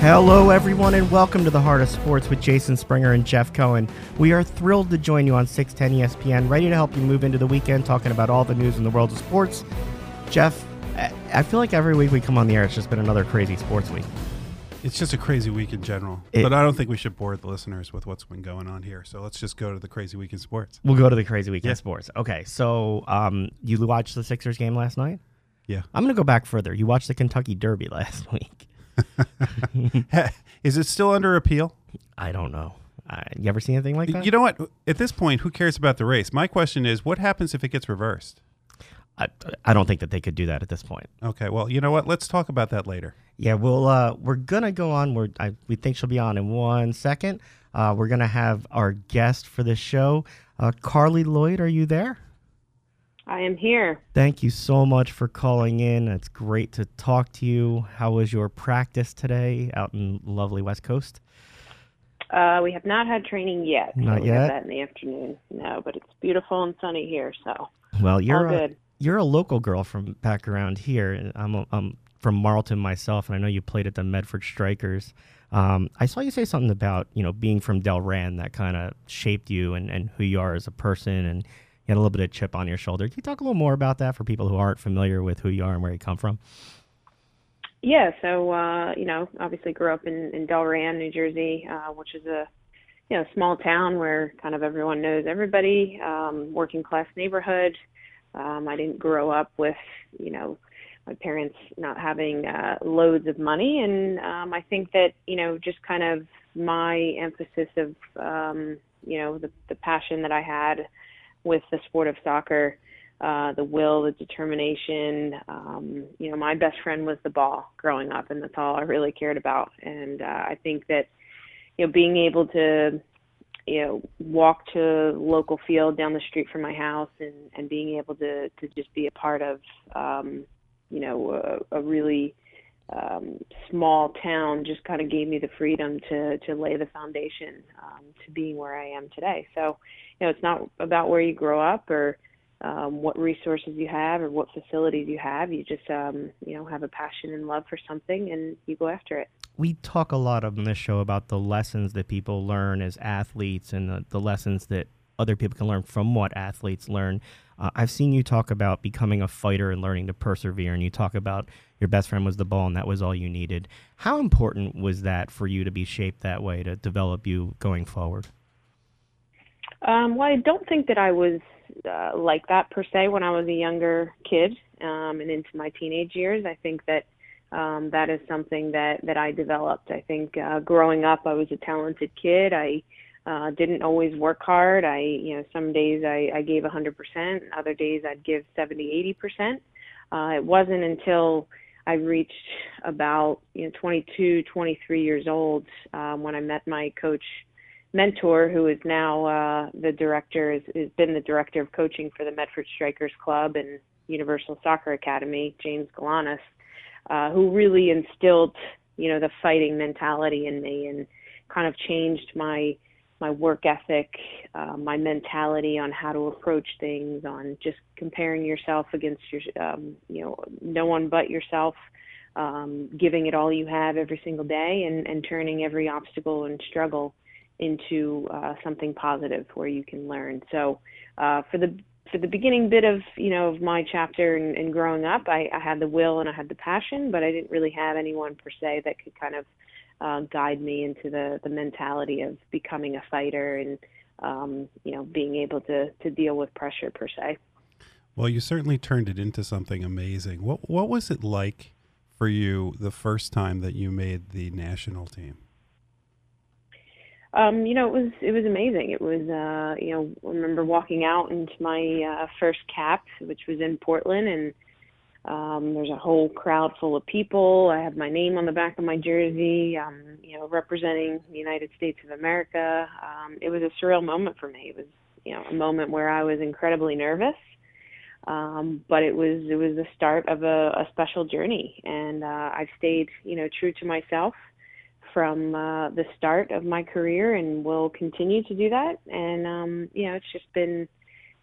Hello, everyone, and welcome to the Heart of Sports with Jason Springer and Jeff Cohen. We are thrilled to join you on 610 ESPN, ready to help you move into the weekend talking about all the news in the world of sports. Jeff, I- feel like every week we come on the air, it's just been another crazy sports week. It's just a crazy week in general. It- but I don't think we should bore the listeners with what's been going on here. So let's just go to the crazy week in sports. We'll go to the crazy week Yeah. sports. Okay, so um, you watched the Sixers game last night? Yeah. I'm going to go back further. You watched the Kentucky Derby last week. Is it still under appeal? I don't know. Uh, you ever see anything like that? You know what? At this point, who cares about the race? My question is, what happens if it gets reversed? I, I don't think that they could do that at this point. Okay, well, you know what? Let's talk about that later. Yeah, we'll uh, we're gonna go on. We're I, we think she'll be on in one second. Uh, we're gonna have our guest for this show, uh, Carli Lloyd. Are you there? I am here. Thank you so much for calling in. It's great to talk to you. How was your practice today out in lovely West Coast? Uh, we have not had training yet. Not so we yet? Have that in the afternoon. No, but it's beautiful and sunny here, so Well, you're a, you're a local girl from back around here. I'm I'm from Marlton myself, and I know you played at the Medford Strikers. Um, I saw you say something about you know being from Delran that kind of shaped you and, and who you are as a person, and you had a little bit of chip on your shoulder. Can you talk a little more about that for people who aren't familiar with who you are and where you come from? Yeah, so uh, you know, obviously grew up in, in Delran, New Jersey, uh, which is a you know small town where kind of everyone knows everybody, um, working class neighborhood. Um, I didn't grow up with you know my parents not having uh, loads of money, and um, I think that you know just kind of my emphasis of um, you know the the passion that I had with the sport of soccer uh, the will, the determination. Um, you know, my best friend was the ball growing up, and that's all I really cared about. And uh, I think that, you know, being able to, you know, walk to local field down the street from my house and, and being able to, to just be a part of, um, you know, a, a really um, small town just kind of gave me the freedom to, to lay the foundation um, to being where I am today. So, you know, it's not about where you grow up or, um, what resources you have or what facilities you have. You just, um, you know, have a passion and love for something and you go after it. we talk a lot on this show about the lessons that people learn as athletes and the, the lessons that other people can learn from what athletes learn. Uh, I've seen you talk about becoming a fighter and learning to persevere, and you talk about your best friend was the ball and that was all you needed. How important was that for you to be shaped that way to develop you going forward? Um, well, I don't think that I was uh, like that per se when I was a younger kid um, and into my teenage years. I think that um, that is something that that I developed. I think uh, growing up, I was a talented kid. I uh, didn't always work hard. I, you know, some days I, I gave 100%, other days I'd give 70, 80%. Uh, it wasn't until I reached about, you know, 22, 23 years old um, when I met my coach mentor, who is now uh, the director, has, has been the director of coaching for the Medford Strikers Club and Universal Soccer Academy, James Galanis, uh, who really instilled, you know, the fighting mentality in me and kind of changed my my work ethic, uh, my mentality on how to approach things, on just comparing yourself against your, um, you know, no one but yourself, um, giving it all you have every single day, and, and turning every obstacle and struggle into uh, something positive where you can learn. So, uh, for the for the beginning bit of you know of my chapter and, and growing up, I, I had the will and I had the passion, but I didn't really have anyone per se that could kind of uh, guide me into the the mentality of becoming a fighter and um, you know being able to to deal with pressure per se. Well, you certainly turned it into something amazing. What what was it like for you the first time that you made the national team? Um, you know, it was it was amazing. It was uh, you know, I remember walking out into my uh, first cap, which was in Portland, and um, there's a whole crowd full of people. I have my name on the back of my jersey, um, you know, representing the United States of America. Um, it was a surreal moment for me. It was you know a moment where I was incredibly nervous, um, but it was it was the start of a, a special journey, and uh, I've stayed you know true to myself from uh, the start of my career and will continue to do that. And um, you know, it's just been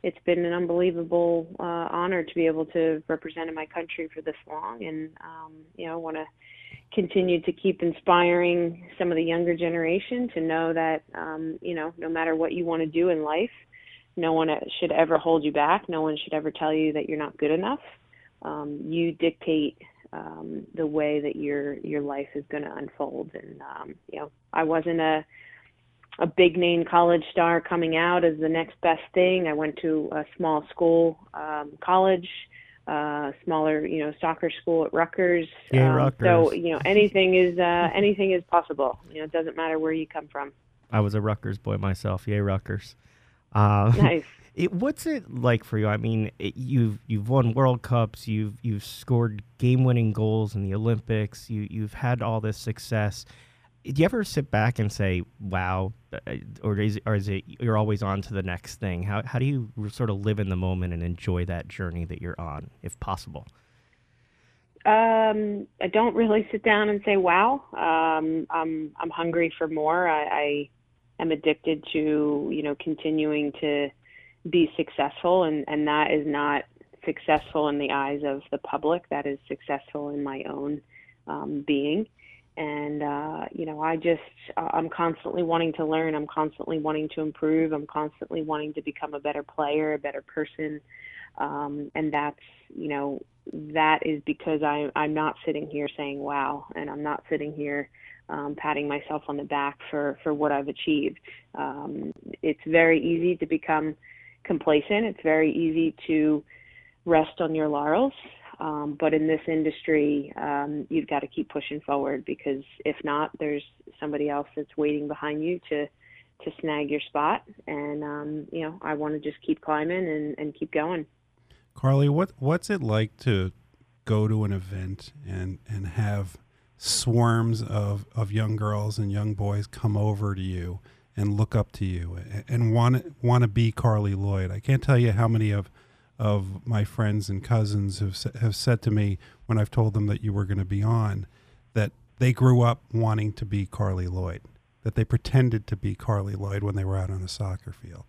it's been an unbelievable uh, honor to be able to represent my country for this long, and um, you know, want to continue to keep inspiring some of the younger generation to know that um, you know, no matter what you want to do in life, no one should ever hold you back. No one should ever tell you that you're not good enough. Um, you dictate um, the way that your your life is going to unfold, and um, you know, I wasn't a a big name college star coming out as the next best thing. I went to a small school um, college, uh, smaller, you know, soccer school at Rutgers. Yeah, um, Rutgers. So you know, anything is uh, anything is possible. You know, it doesn't matter where you come from. I was a Rutgers boy myself. Yay, Rutgers. Uh, nice. It, what's it like for you? I mean, it, you've you've won World Cups, you've you've scored game-winning goals in the Olympics, you you've had all this success do you ever sit back and say, "Wow," or is or is it you're always on to the next thing? How how do you sort of live in the moment and enjoy that journey that you're on, if possible? Um, I don't really sit down and say, "Wow." Um, I'm I'm hungry for more. I, I am addicted to you know continuing to be successful, and and that is not successful in the eyes of the public. That is successful in my own um, being and uh, you know i just uh, i'm constantly wanting to learn. I'm constantly wanting to improve. I'm constantly wanting to become a better player a better person. Um, and that's you know that is because i i'm not sitting here saying wow and i'm not sitting here um, patting myself on the back for for what i've achieved. Um, it's very easy to become complacent. It's very easy to rest on your laurels um, but in this industry, um, you've got to keep pushing forward because if not, there's somebody else that's waiting behind you to to snag your spot. And um, you know, I want to just keep climbing and, and keep going. Carli, what what's it like to go to an event and and have swarms of, of young girls and young boys come over to you and look up to you and, want want to be Carli Lloyd? I can't tell you how many of of my friends and cousins have have said to me when I've told them that you were going to be on that they grew up wanting to be Carli Lloyd, that they pretended to be Carli Lloyd when they were out on a soccer field.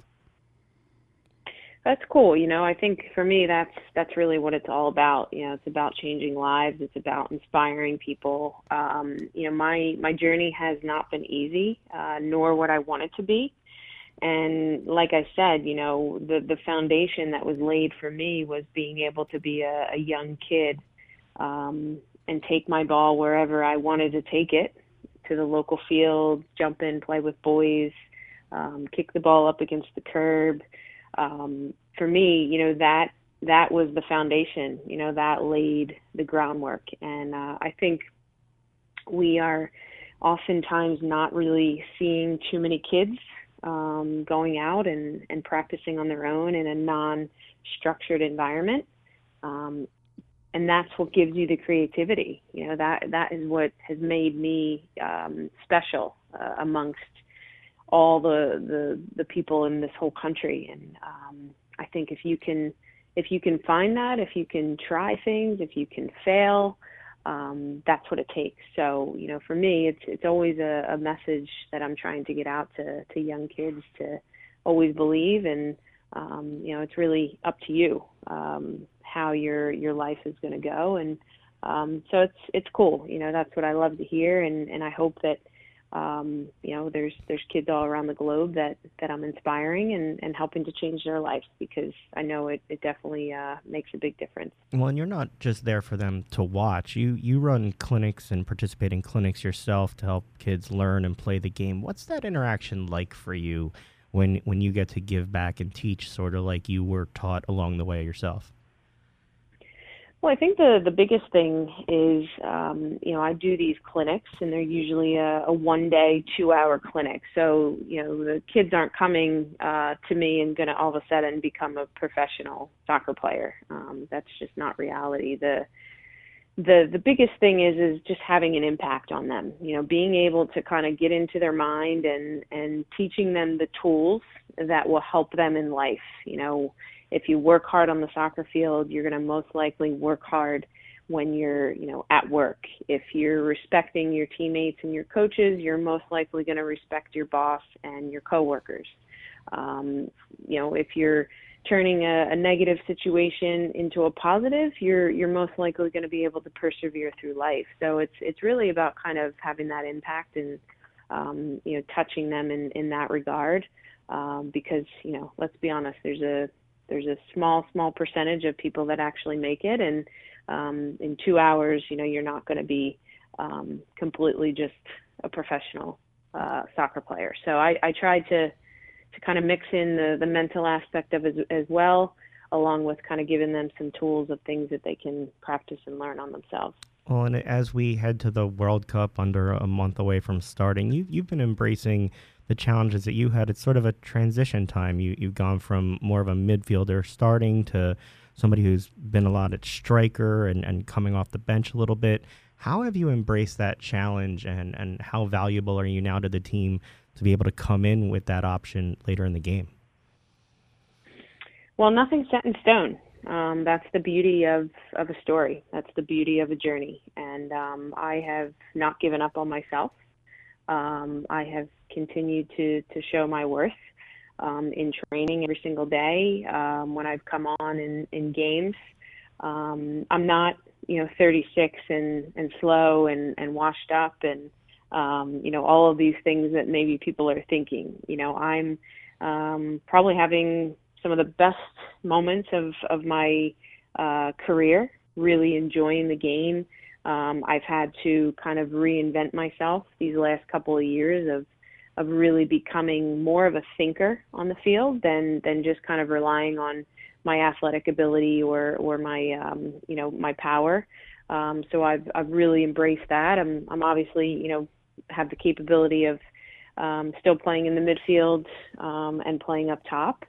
That's cool. You know, I think for me that's that's really what it's all about. You know, it's about changing lives. It's about inspiring people. Um, you know, my my journey has not been easy, uh, nor what I want it to be and like I said, you know, the the foundation that was laid for me was being able to be a, a young kid um, and take my ball wherever I wanted to take it to the local field, jump in, play with boys, um, kick the ball up against the curb. Um, for me, you know that that was the foundation. You know that laid the groundwork, and uh, I think we are oftentimes not really seeing too many kids um, going out and, and practicing on their own in a non structured environment. Um, and that's what gives you the creativity. You know, that, that is what has made me um, special uh, amongst all the, the, the people in this whole country. And um, I think if you can, if you can find that, if you can try things, if you can fail, um, that's what it takes. So, you know, for me, it's it's always a, a message that I'm trying to get out to to young kids to always believe, and um, you know, it's really up to you um, how your your life is going to go, and um, so it's it's cool. You know, that's what I love to hear, and and I hope that um, you know, there's there's kids all around the globe that that I'm inspiring and and helping to change their lives because I know it it definitely uh, makes a big difference. Well, and you're not just there for them to watch. You you run clinics and participate in clinics yourself to help kids learn and play the game. What's that interaction like for you when when you get to give back and teach, sort of like you were taught along the way yourself? Well, I think the the biggest thing is, um, you know, I do these clinics, and they're usually a, a one day, two hour clinic. So, you know, the kids aren't coming uh, to me and going to all of a sudden become a professional soccer player. Um, that's just not reality. The the the biggest thing is is just having an impact on them. You know, being able to kind of get into their mind and and teaching them the tools that will help them in life. You know if you work hard on the soccer field, you're going to most likely work hard when you're, you know, at work. If you're respecting your teammates and your coaches, you're most likely going to respect your boss and your coworkers. Um, you know, if you're turning a, a negative situation into a positive, you're you're most likely going to be able to persevere through life. So it's it's really about kind of having that impact and um, you know touching them in in that regard. Um, because you know, let's be honest, there's a there's a small small percentage of people that actually make it, and um, in two hours, you know, you're not going to be um, completely just a professional uh, soccer player. So I, I tried to to kind of mix in the, the mental aspect of it as, as well, along with kind of giving them some tools of things that they can practice and learn on themselves. Well, and as we head to the World Cup under a month away from starting, you, you've been embracing the challenges that you had. It's sort of a transition time. You, you've gone from more of a midfielder starting to somebody who's been a lot at striker and, and coming off the bench a little bit. How have you embraced that challenge and, and how valuable are you now to the team to be able to come in with that option later in the game? Well, nothing's set in stone. Um, that's the beauty of, of a story. That's the beauty of a journey. And um, I have not given up on myself. Um, I have continued to, to show my worth um, in training every single day um, when I've come on in, in games. Um, I'm not, you know, 36 and, and slow and, and washed up and um, you know, all of these things that maybe people are thinking. You know, I'm um, probably having some of the best moments of of my uh, career, really enjoying the game. Um, I've had to kind of reinvent myself these last couple of years of of really becoming more of a thinker on the field than than just kind of relying on my athletic ability or or my um, you know my power. Um, so I've I've really embraced that. I'm I'm obviously you know have the capability of um, still playing in the midfield um, and playing up top.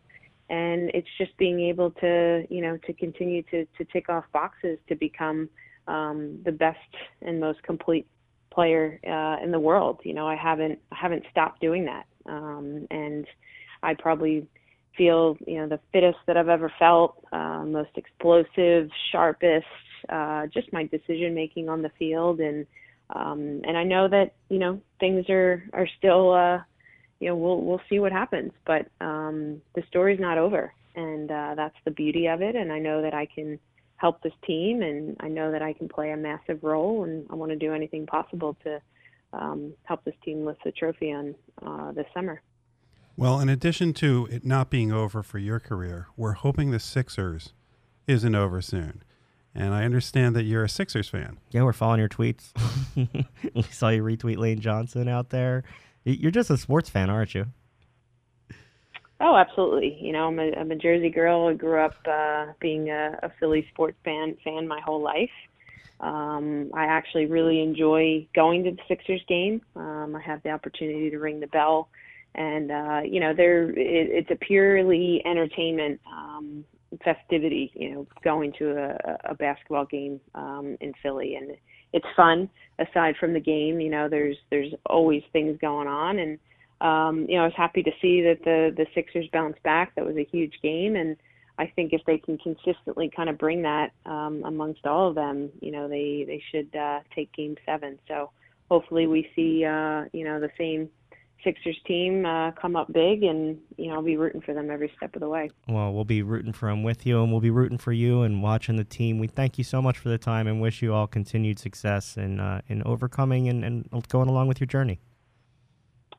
And it's just being able to, you know, to continue to, to tick off boxes to become um, the best and most complete player uh, in the world. You know, I haven't I haven't stopped doing that, um, and I probably feel you know the fittest that I've ever felt, uh, most explosive, sharpest, uh, just my decision making on the field and um, and I know that you know things are are still uh, you know we'll we'll see what happens, but um, the story's not over, and uh, that's the beauty of it. And I know that I can help this team, and I know that I can play a massive role, and I want to do anything possible to um, help this team lift the trophy on uh, this summer. Well, in addition to it not being over for your career, we're hoping the Sixers isn't over soon. And I understand that you're a Sixers fan. Yeah, we're following your tweets. we saw you retweet Lane Johnson out there. You're just a sports fan, aren't you? Oh, absolutely. You know, I'm a, I'm a Jersey girl. I grew up uh, being a, a Philly sports fan fan my whole life. Um, I actually really enjoy going to the Sixers game. Um, I have the opportunity to ring the bell, and uh, you know, there it, it's a purely entertainment um, festivity, you know, going to a, a basketball game um, in Philly, and it's fun. Aside from the game, you know, there's there's always things going on, and um, you know, I was happy to see that the the Sixers bounced back. That was a huge game, and I think if they can consistently kind of bring that um, amongst all of them, you know, they they should uh, take Game Seven. So hopefully we see uh, you know the same Sixers team uh, come up big, and you know I'll be rooting for them every step of the way. Well, we'll be rooting for them with you, and we'll be rooting for you and watching the team. We thank you so much for the time, and wish you all continued success in uh, in overcoming and, and going along with your journey.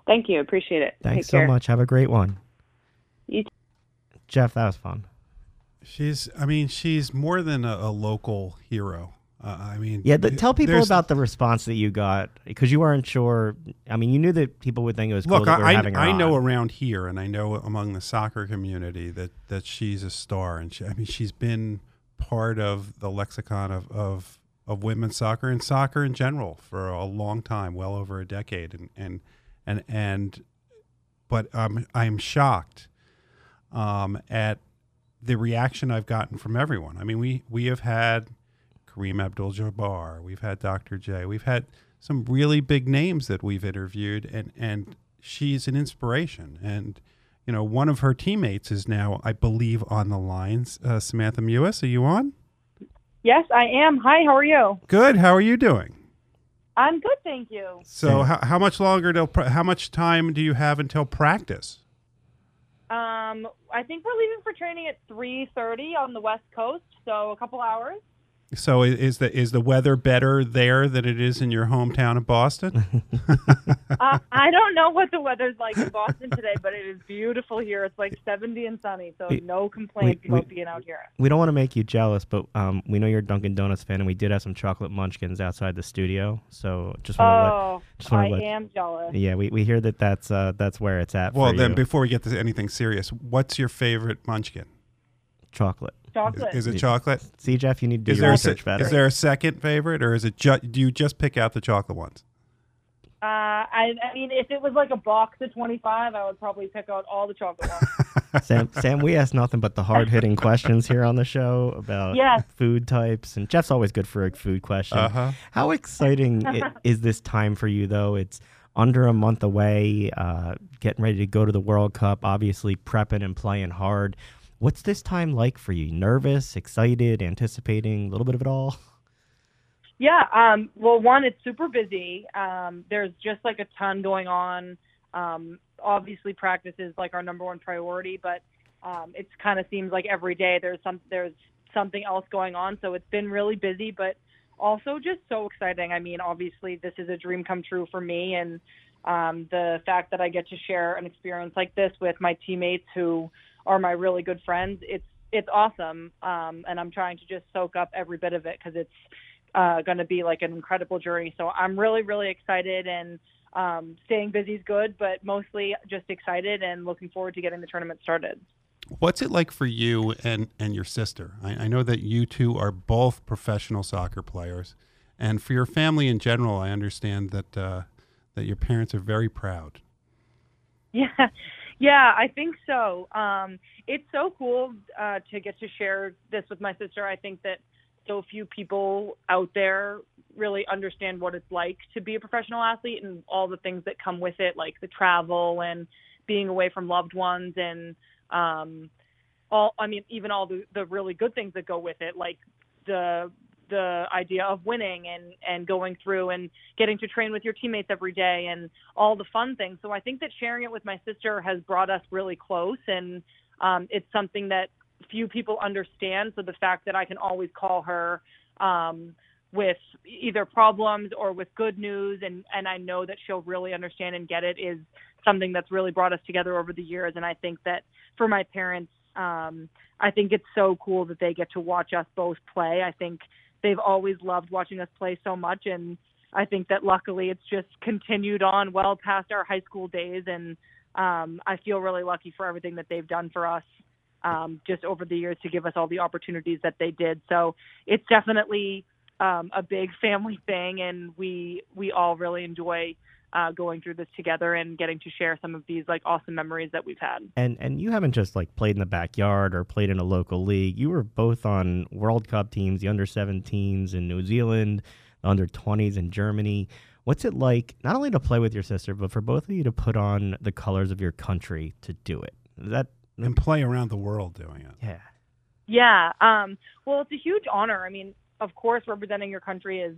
Thank you, appreciate it. Thanks Take so care. much. Have a great one. You too. Jeff, that was fun. She's, I mean, she's more than a, a local hero. Uh, I mean, yeah. The, tell people about the response that you got because you weren't sure. I mean, you knew that people would think it was. Look, cool I, I know around here, and I know among the soccer community that that she's a star, and she, I mean, she's been part of the lexicon of, of of women's soccer and soccer in general for a long time, well over a decade, and and and and. But um, I'm shocked um, at the reaction I've gotten from everyone. I mean, we we have had Kareem Abdul Jabbar, we've had Dr. J, we've had some really big names that we've interviewed, and, and she's an inspiration. And, you know, one of her teammates is now, I believe, on the lines. Uh, Samantha Mewis, are you on? Yes, I am. Hi, how are you? Good. How are you doing? I'm good, thank you. So, how, how much longer? Till, how much time do you have until practice? Um, I think we're leaving for training at 3:30 on the West Coast, so a couple hours. So is the is the weather better there than it is in your hometown of Boston? uh, I don't know what the weather's like in Boston today, but it is beautiful here. It's like 70 and sunny, so We- no complaints we- we- about being out here. We don't want to make you jealous, but um, we know you're a Dunkin' Donuts fan, and we did have some chocolate munchkins outside the studio. So just want Oh, just wanna I let- am jealous. Yeah, we, we hear that that's uh, that's where it's at. well, for then you. before we get to anything serious, what's your favorite munchkin? Chocolate. Chocolate. Is it chocolate? See, Jeff, you need to do Is your there a, se- research better. is there a second favorite, or is it ju- do you just pick out the chocolate ones? Uh, I, I mean, if it was like a box of 25, I would probably pick out all the chocolate ones. Sam, Sam, we ask nothing but the hard hitting questions here on the show about Yes. food types, and Jeff's always good for a food question. Uh huh. How exciting i- is this time for you, though? It's under a month away, uh, getting ready to go to the World Cup, obviously prepping and playing hard. What's this time like for you? Nervous, excited, anticipating, a little bit of it all? Yeah. Um, well, one, it's super busy. Um, there's just like a ton going on. Um, obviously, practice is like our number one priority, but um, it kind of seems like every day there's some there's something else going on. So it's been really busy, but also just so exciting. I mean, obviously, this is a dream come true for me, and um, the fact that I get to share an experience like this with my teammates who are my really good friends, it's it's awesome. Um, and I'm trying to just soak up every bit of it because it's uh, going to be like an incredible journey. So I'm really, really excited and um, staying busy is good, but mostly just excited and looking forward to getting the tournament started. What's it like for you and, and your sister? I, I know that you two are both professional soccer players, and for your family in general, I understand that uh, that your parents are very proud. Yeah, yeah, I think so. Um, it's so cool uh, to get to share this with my sister. I think that so few people out there really understand what it's like to be a professional athlete and all the things that come with it, like the travel and being away from loved ones and um, all. I mean, even all the the really good things that go with it, like the the idea of winning and and going through and getting to train with your teammates every day and all the fun things. So I think that sharing it with my sister has brought us really close and um it's something that few people understand. So the fact that I can always call her um with either problems or with good news and and I know that she'll really understand and get it is something that's really brought us together over the years and I think that for my parents um I think it's so cool that they get to watch us both play. I think they've always loved watching us play so much and I think that luckily it's just continued on well past our high school days and um I feel really lucky for everything that they've done for us um just over the years to give us all the opportunities that they did. So it's definitely um a big family thing and we we all really enjoy uh going through this together and getting to share some of these like awesome memories that we've had. And and you haven't just like played in the backyard or played in a local league. You were both on World Cup teams, the under 17s in New Zealand, the under 20s in Germany. What's it like not only to play with your sister, but for both of you to put on the colors of your country to do it? Is that And play around the world doing it. yeah. Yeah. Um, well, it's a huge honor. I mean, of course, representing your country is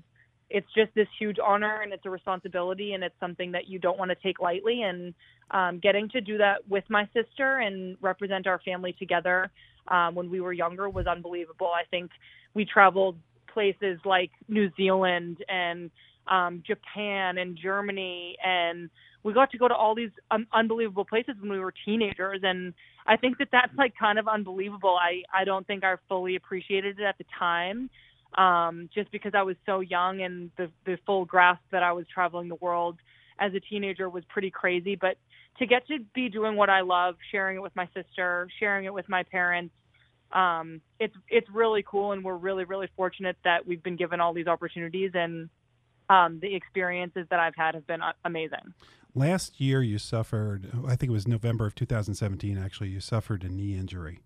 it's just this huge honor and it's a responsibility and it's something that you don't want to take lightly. And um, getting to do that with my sister and represent our family together um, when we were younger was unbelievable. I think we traveled places like New Zealand and um, Japan and Germany and we got to go to all these um, unbelievable places when we were teenagers and I think that that's like kind of unbelievable. I I don't think I fully appreciated it at the time, um, just because I was so young and the the full grasp that I was traveling the world as a teenager was pretty crazy. But to get to be doing what I love, sharing it with my sister, sharing it with my parents, um, it's it's really cool, and we're really really fortunate that we've been given all these opportunities and. Um, the experiences that I've had have been uh, amazing. Last year, you suffered. I think it was November of 2017. Actually, you suffered a knee injury.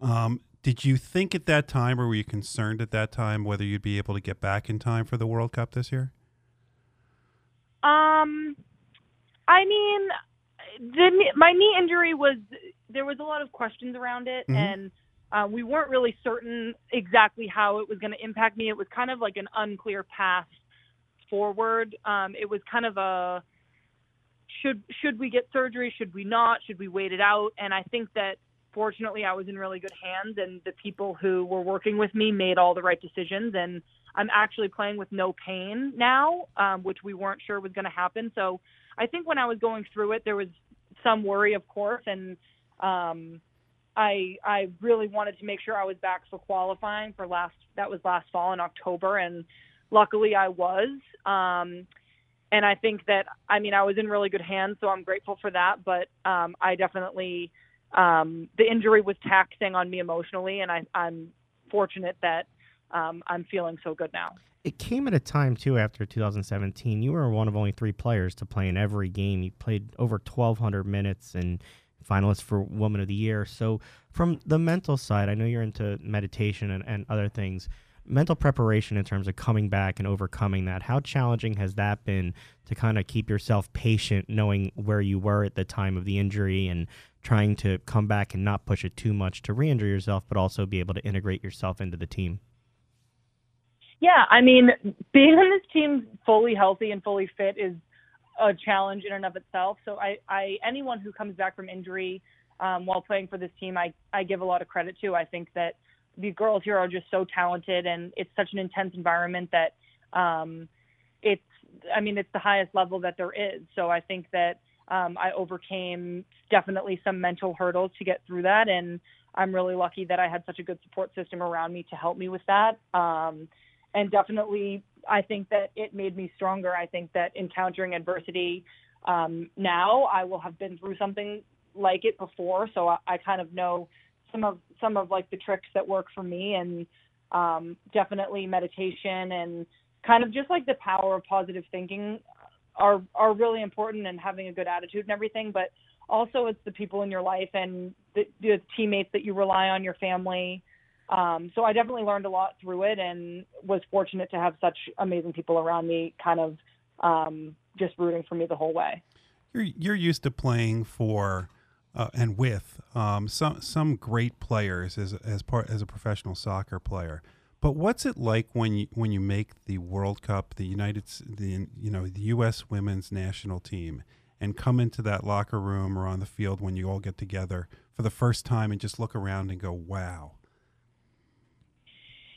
Um, did you think at that time, or were you concerned at that time, whether you'd be able to get back in time for the World Cup this year? Um, I mean, the my knee injury was there was a lot of questions around it, Mhm. and uh, we weren't really certain exactly how it was going to impact me. It was kind of like an unclear path forward. Um, it was kind of a should should we get surgery? Should we not? Should we wait it out? And I think that fortunately I was in really good hands and the people who were working with me made all the right decisions and I'm actually playing with no pain now, um, which we weren't sure was going to happen. So I think when I was going through it, there was some worry, of course, and um, I I really wanted to make sure I was back for qualifying for last that was last fall in October, and luckily I was. Um, and I think that I mean I was in really good hands, so I'm grateful for that. But um, I definitely um, the injury was taxing on me emotionally, and I, I'm fortunate that um, I'm feeling so good now. It came at a time too after 2017. You were one of only three players to play in every game. You played over 1,200 minutes and finalist for Woman of the Year. So, from the mental side, I know you're into meditation and, and other things. Mental preparation in terms of coming back and overcoming that. How challenging has that been to kind of keep yourself patient, knowing where you were at the time of the injury and trying to come back and not push it too much to re injure yourself, but also be able to integrate yourself into the team? Yeah, I mean, being on this team fully healthy and fully fit is a challenge in and of itself. So I, I anyone who comes back from injury um, while playing for this team, I, I give a lot of credit to. I think that these girls here are just so talented, and it's such an intense environment that um, it's. I mean, it's the highest level that there is. So I think that um, I overcame definitely some mental hurdles to get through that, and I'm really lucky that I had such a good support system around me to help me with that. Um, and definitely I think that it made me stronger. I think that encountering adversity um, now, I will have been through something like it before, so I, I kind of know some of some of like the tricks that work for me, and um, definitely meditation and kind of just like the power of positive thinking are are really important and having a good attitude and everything. But also, it's the people in your life and the, the teammates that you rely on, your family. Um, so I definitely learned a lot through it and was fortunate to have such amazing people around me kind of um, just rooting for me the whole way. You're, you're used to playing for uh, and with um, some some great players as as part as a professional soccer player. But what's it like when you when you make the World Cup, the United the you know the U.S. Women's National Team, and come into that locker room or on the field when you all get together for the first time and just look around and go, "Wow,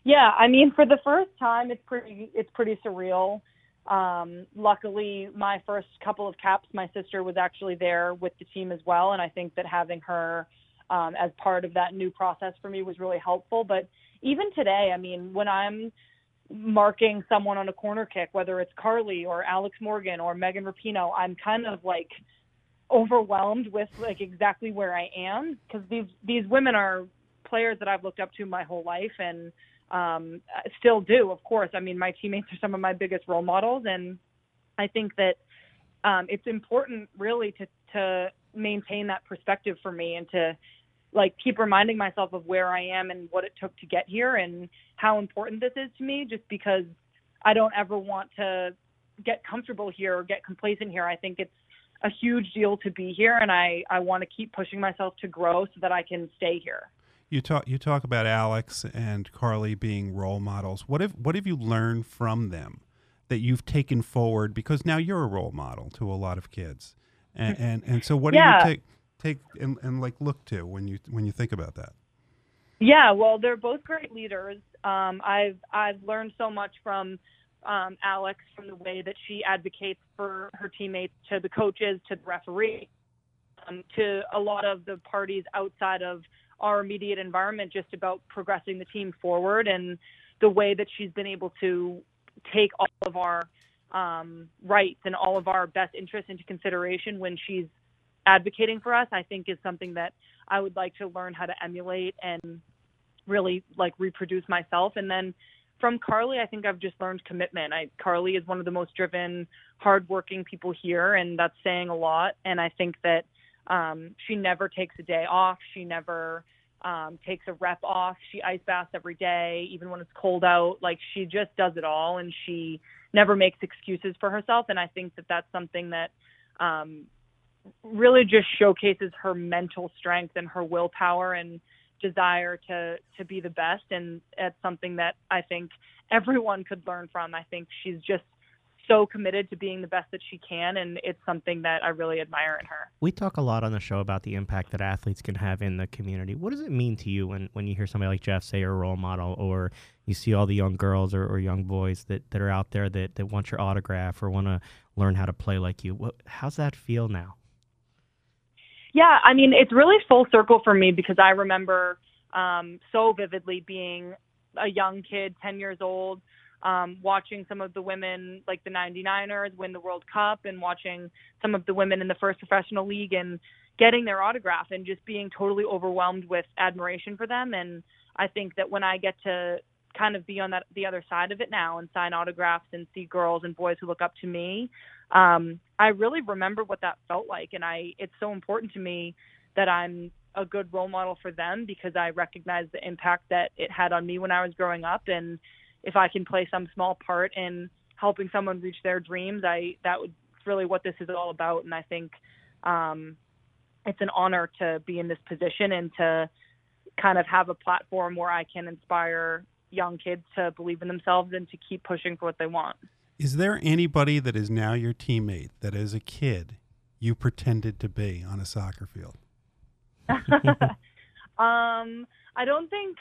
yeah, I mean, for the first time, it's pretty it's pretty surreal. Um, luckily, my first couple of caps, my sister was actually there with the team as well, and I think that having her um, as part of that new process for me was really helpful. But even today, I mean, when I'm marking someone on a corner kick, whether it's Carli or Alex Morgan or Megan Rapinoe, I'm kind of like overwhelmed with like exactly where I am because these these women are players that I've looked up to my whole life and um, still do, of course. I mean, my teammates are some of my biggest role models, and I think that um, it's important, really, to to maintain that perspective for me and to like keep reminding myself of where I am and what it took to get here and how important this is to me. Just because I don't ever want to get comfortable here or get complacent here. I think it's a huge deal to be here, and I I want to keep pushing myself to grow so that I can stay here you talk you talk about Alex and Carli being role models. What have what have you learned from them that you've taken forward? Because now you're a role model to a lot of kids, and and, and so what yeah. do you take take and, and like look to when you when you think about that? Yeah, well, they're both great leaders. Um, I've I've learned so much from um, Alex from the way that she advocates for her teammates, to the coaches, to the referee, um, to a lot of the parties outside of our immediate environment just about progressing the team forward and the way that she's been able to take all of our um, rights and all of our best interests into consideration when she's advocating for us, I think is something that I would like to learn how to emulate and really like reproduce myself. And then from Carli, I think I've just learned commitment. I Carli is one of the most driven, hardworking people here, and that's saying a lot. And I think that um, she never takes a day off. She never um, takes a rep off. She ice baths every day, even when it's cold out. Like she just does it all, and she never makes excuses for herself. And I think that that's something that um, really just showcases her mental strength and her willpower and desire to to be the best. And it's something that I think everyone could learn from. I think she's just so committed to being the best that she can, and it's something that I really admire in her. We talk a lot on the show about the impact that athletes can have in the community. What does it mean to you when, when you hear somebody like Jeff say a role model, or you see all the young girls or, or young boys that, that are out there that, that want your autograph or want to learn how to play like you? What, how's that feel now? Yeah, I mean, it's really full circle for me because I remember um, so vividly being a young kid, 10 years old, um, watching some of the women like the 99ers win the World Cup and watching some of the women in the first professional league and getting their autograph and just being totally overwhelmed with admiration for them. And I think that when I get to kind of be on that the other side of it now and sign autographs and see girls and boys who look up to me, um, I really remember what that felt like. And I it's so important to me that I'm a good role model for them because I recognize the impact that it had on me when I was growing up and if I can play some small part in helping someone reach their dreams, I that would really what this is all about. And I think um, it's an honor to be in this position and to kind of have a platform where I can inspire young kids to believe in themselves and to keep pushing for what they want. Is there anybody that is now your teammate that as a kid you pretended to be on a soccer field? um, I don't think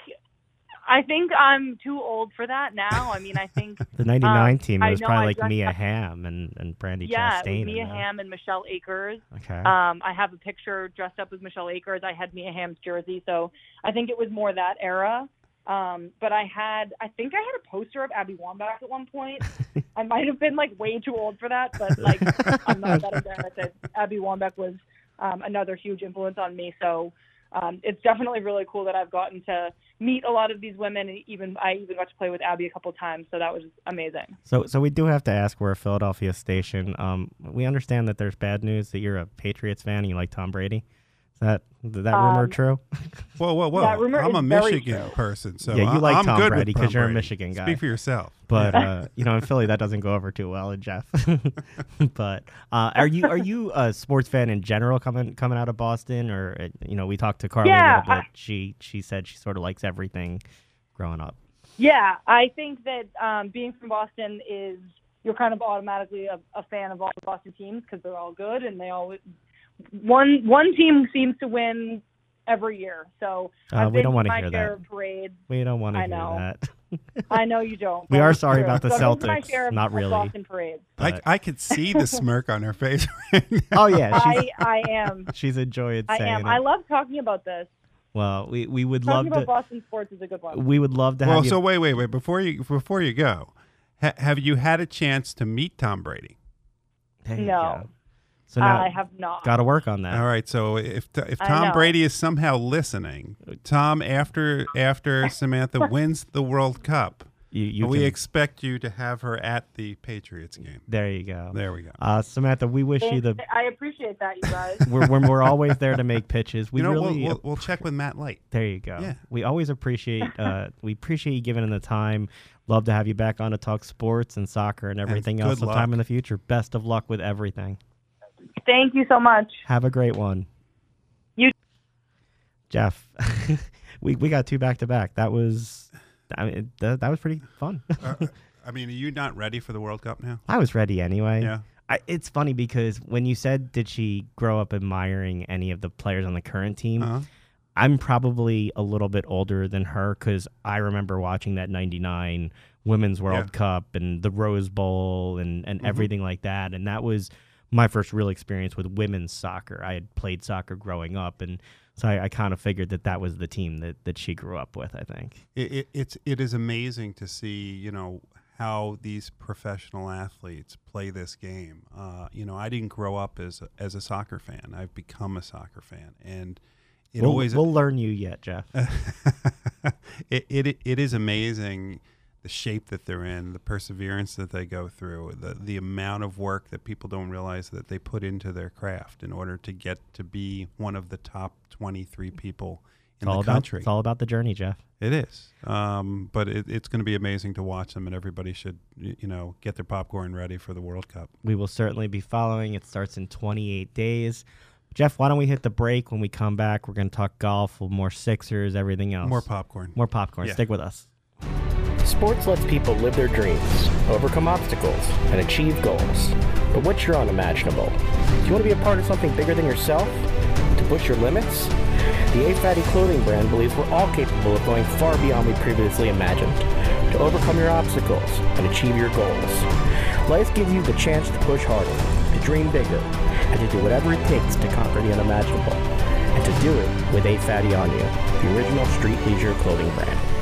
I think I'm too old for that now. I mean, I think the '99 um, team it was probably I like Mia up- Hamm and and Brandi yeah, Chastain. was Mia in. Hamm and Michelle Akers. Okay. Um, I have a picture dressed up as Michelle Akers. I had Mia Hamm's jersey, so I think it was more that era. Um, but I had, I think I had a poster of Abby Wambach at one point. I might have been like way too old for that, but like I'm not that embarrassed. Abby Wambach was um, another huge influence on me. So um, it's definitely really cool that I've gotten to meet a lot of these women. And even I even got to play with Abby a couple times, so that was amazing. So, so we do have to ask. We're a Philadelphia station. Um, we understand that there's bad news that you're a Patriots fan and you like Tom Brady. Is that is that rumor Um, true? Whoa, whoa, whoa! That rumor I'm a is very Michigan true. person, so Yeah, you like I'm Tom good Brady with 'cause Tom you're a Michigan guy. Speak for yourself. But uh, you know, in Philly, that doesn't go over too well, in Jeff. but uh, are you are you a sports fan in general coming coming out of Boston, or uh, you know, we talked to Carli Yeah, a little bit. I- she she said she sort of likes everything growing up. Yeah, I think that um, being from Boston is you're kind of automatically a, a fan of all the Boston teams because they're all good and they always one one team seems to win every year. So Uh, I've we been don't wanna my hear share that. parades. We don't want to I hear know. that. I know you don't. We are sorry true. about the So I've been to my Celtics. share Not of really. Boston parades. I, I could see the smirk on her face right now. oh yeah, she's I I am. she's enjoyed I saying am. it. I love talking about this. well, we we would love Talking about to. Boston sports is a good one. We would love to have Well, you. so wait, wait, wait. Before you before you go, ha- have you had a chance to meet Tom Brady? There you No. Go. So now I have not. got to work on that. All right. So if if Tom. Brady is somehow listening, Tom, after after Samantha wins the World Cup, You you we can, expect you to have her at the Patriots game. there you go. There we go. Uh, Samantha, we wish you the. I appreciate that, you guys. We're, we're, we're always there to make pitches. We you know, really we'll, we'll we'll check with Matt Light. There you go. Yeah. We always appreciate uh, we appreciate you giving in the time. Love to have you back on to talk sports and soccer and everything good else sometime luck. in the future. Best of luck with everything. Thank you so much. Have a great one. You- Jeff, we we got two back to back. That was I mean, that, that was pretty fun. Uh, I mean, are you not ready for the World Cup now? I was ready anyway. Yeah. I, it's funny because when you said did she grow up admiring any of the players on the current team, Uh-huh. I'm probably a little bit older than her because I remember watching that '99 Women's World Yeah. Cup and the Rose Bowl and and Mhm. everything like that, and that was my first real experience with women's soccer. I had played soccer growing up, and so I, I kind of figured that that was the team that that she grew up with. I think. It, it, it's it is amazing to see you know how these professional athletes play this game. Uh, you know, I didn't grow up as a, as a soccer fan. I've become a soccer fan, and it we'll, always we'll learn you yet, Jeff. it, it it is amazing the shape that they're in, the perseverance that they go through, the the amount of work that people don't realize that they put into their craft in order to get to be one of the top 23 people It's in all the about country. it's all about the journey, Jeff. It is, um, but it, it's going to be amazing to watch them, and everybody should, you know, get their popcorn ready for the World Cup. We will certainly be following. It starts in 28 days. Jeff, why don't we hit the break? When we come back, we're going to talk golf, more Sixers, everything else. More popcorn. More popcorn. Yeah. Stick with us. Sports lets people live their dreams, overcome obstacles, and achieve goals. But what's your unimaginable? Do you want to be a part of something bigger than yourself? To push your limits? The A Fatty clothing brand believes we're all capable of going far beyond we previously imagined. To overcome your obstacles and achieve your goals. Life gives you the chance to push harder, to dream bigger, and to do whatever it takes to conquer the unimaginable. And to do it with A Fatty on You, the original street leisure clothing brand.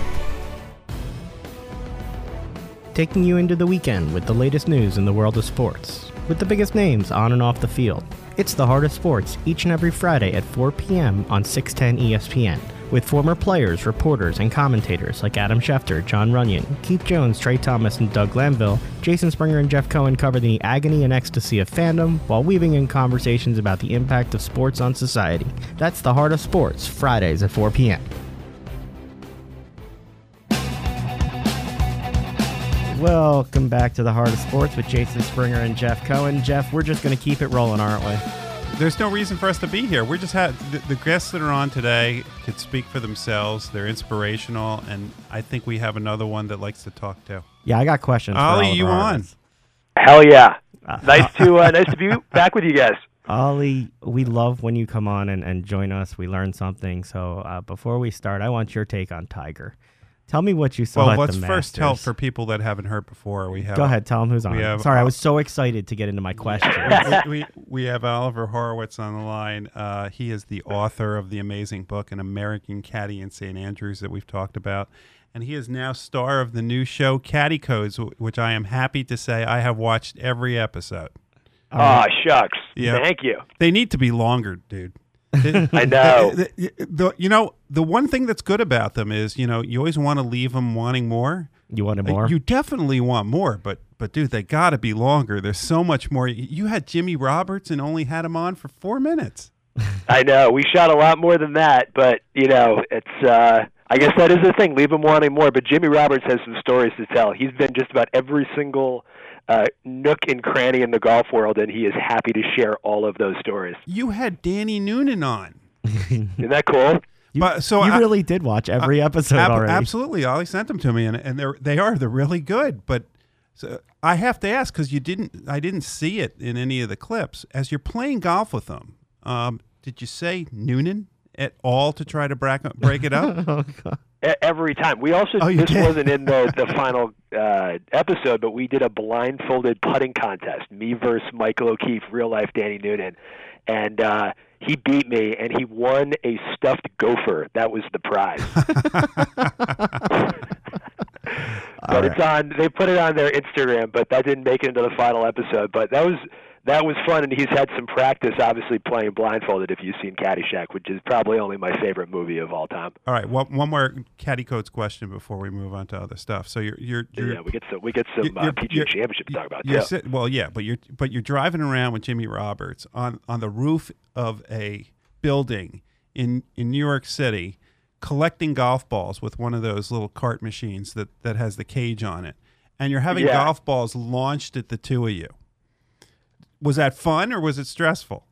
Taking you into the weekend with the latest news in the world of sports, with the biggest names on and off the field. It's the Heart of Sports each and every Friday at 4 p.m. on 610 ESPN, with former players, reporters, and commentators like Adam Schefter, Jon Runyan, Keith Jones, Trey Thomas, and Doug Glanville. Jason Springer and Jeff Cohen cover the agony and ecstasy of fandom while weaving in conversations about the impact of sports on society. That's the Heart of Sports, Fridays at 4 p.m. Welcome back to the Heart of Sports with Jason Springer and Jeff Cohen. Jeff, we're just going to keep it rolling, aren't we? There's no reason for us to be here. We're just had the, the guests that are on today could speak for themselves. They're inspirational, and I think we have another one that likes to talk too. Yeah, I got questions. for Ollie, all you our on? Hell yeah! Uh, Nice to uh, nice to be back with you guys. Ollie, we love when you come on and, and join us. We learn something. So uh, before we start, I want your take on Tiger. Tell me what you saw Well, at let's the first tell for people that haven't heard before. We have Go ahead, tell him who's on. have- Sorry, I was so excited to get into my question. we, we, we have Oliver Horovitz on the line. Uh, he is the author of the amazing book, An American Caddie in St. Andrews, that we've talked about. And he is now star of the new show, Caddie Codes, which I am happy to say I have watched every episode. Ah, shucks. Yeah. Thank you. They need to be longer, dude. I know. The- the- the- you know, the one thing that's good about them is, you know, you always want to leave them wanting more. you wanted Uh, more? You definitely want more, but but dude, they got to be longer. There's so much more. You had Jimmy Roberts and only had him on for four minutes. I know. We shot a lot more than that, but you know, it's. uh I guess that is the thing. Leave him wanting more. But Jimmy Roberts has some stories to tell. He's been just about every single uh, nook and cranny in the golf world, and he is happy to share all of those stories. You had Danny Noonan on. Isn't that cool? you but- so you I- really did watch every episode Ab- already. Absolutely, Ollie sent them to me, and and they're they are they're really good. But so I have to ask because you didn't I didn't see it in any of the clips. As you're playing golf with them, um, did you say Noonan at all to try to break break it up? E- Every time. We also Oh, this did? wasn't in the the final uh, episode, but we did a blindfolded putting contest. Me versus Michael O'Keefe, real life Danny Noonan, and uh, he beat me, and he won a stuffed gopher. That was the prize. but it's on. They put it on their Instagram, but that didn't make it into the final episode. But that was that was fun, and he's had some practice, obviously playing blindfolded. If you've seen Caddyshack, which is probably only my favorite movie of all time. all right, one, one more caddie codes question before we move on to other stuff. So you're you're, you're yeah, we get some we get some you're- uh, PGA Championship to talk about too. sit- well, yeah, but you're but you're driving around with Jimmy Roberts on on the roof of a building in in New York City, collecting golf balls with one of those little cart machines that that has the cage on it, and you're having Yeah. golf balls launched at the two of you. Was that fun or was it stressful?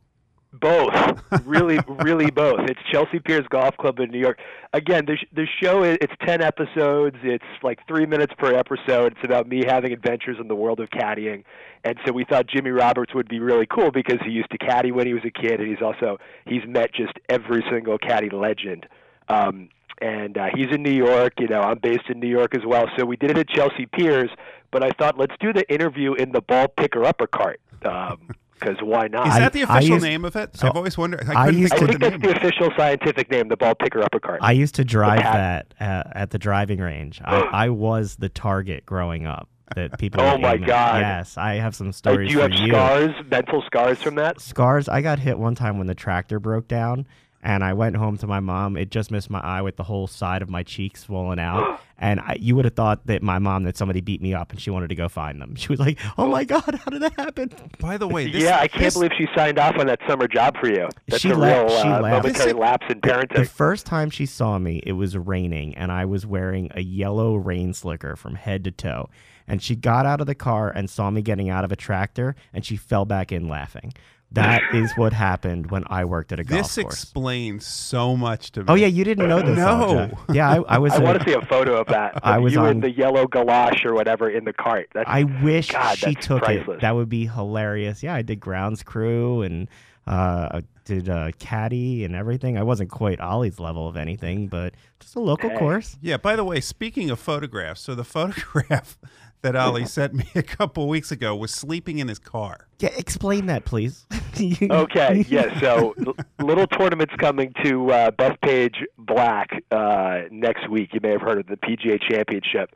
Both, really, really both. It's Chelsea Piers Golf Club in New York. Again, the the show is it's ten episodes. It's like three minutes per episode. It's about me having adventures in the world of caddying, and so we thought Jimmy Roberts would be really cool because he used to caddy when he was a kid, and he's also he's met just every single caddy legend. Um, and uh, he's in New York. You know, I'm based in New York as well. So we did it at Chelsea Piers, but I thought let's do the interview in the ball picker upper cart. Because why not? Is that the official used- name of it? so I've always wondered. I I couldn't used I think think of that's the name. the official scientific name, the ball picker upper cart. I used to drive that uh, at the driving range. I, I was the target growing up that people. Oh my aim at. God. Yes, I have some Uh, stories do you for have you. scars, mental scars from that? Scars. I got hit one time when the tractor broke down, and I went home to my mom. It just missed my eye with the whole side of my cheek swollen out. and I, you would have thought that my mom that somebody beat me up, and she wanted to go find them. She was like, "Oh my god, how did that happen?" By the way, this, yeah, I can't this- believe she signed off on that summer job for you. That's She a la- real she uh, laughed. momentary This is- lapse in parenting. The first time she saw me, it was raining, and I was wearing a yellow rain slicker from head to toe. And she got out of the car and saw me getting out of a tractor, and she fell back in laughing. That is what happened when I worked at a golf This course. This explains so much to me. oh yeah, you didn't know this. No. Alja. Yeah, I, I was. I a- want to see a photo of that. I was you on- in the yellow galosh or whatever in the cart. That's I wish God, she that's took priceless. it. That would be hilarious. Yeah, I did grounds crew and uh, I did uh, caddy and everything. I wasn't quite Ollie's level of anything, but just a local Hey. course. Yeah, by the way, speaking of photographs, so the photograph that Ollie sent me a couple weeks ago was sleeping in his car. Yeah, explain that, please. Okay, yeah. So little tournaments coming to uh, Bethpage Black uh, next week. You may have heard of the PGA Championship.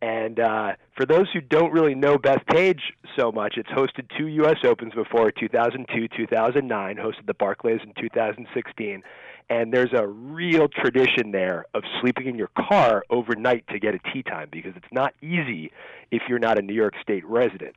And uh, for those who don't really know Bethpage so much, it's hosted two U.S. Opens before 2002, 2009, hosted the Barclays in 2016. And there's a real tradition there of sleeping in your car overnight to get a tee time because it's not easy if you're not a New York State resident.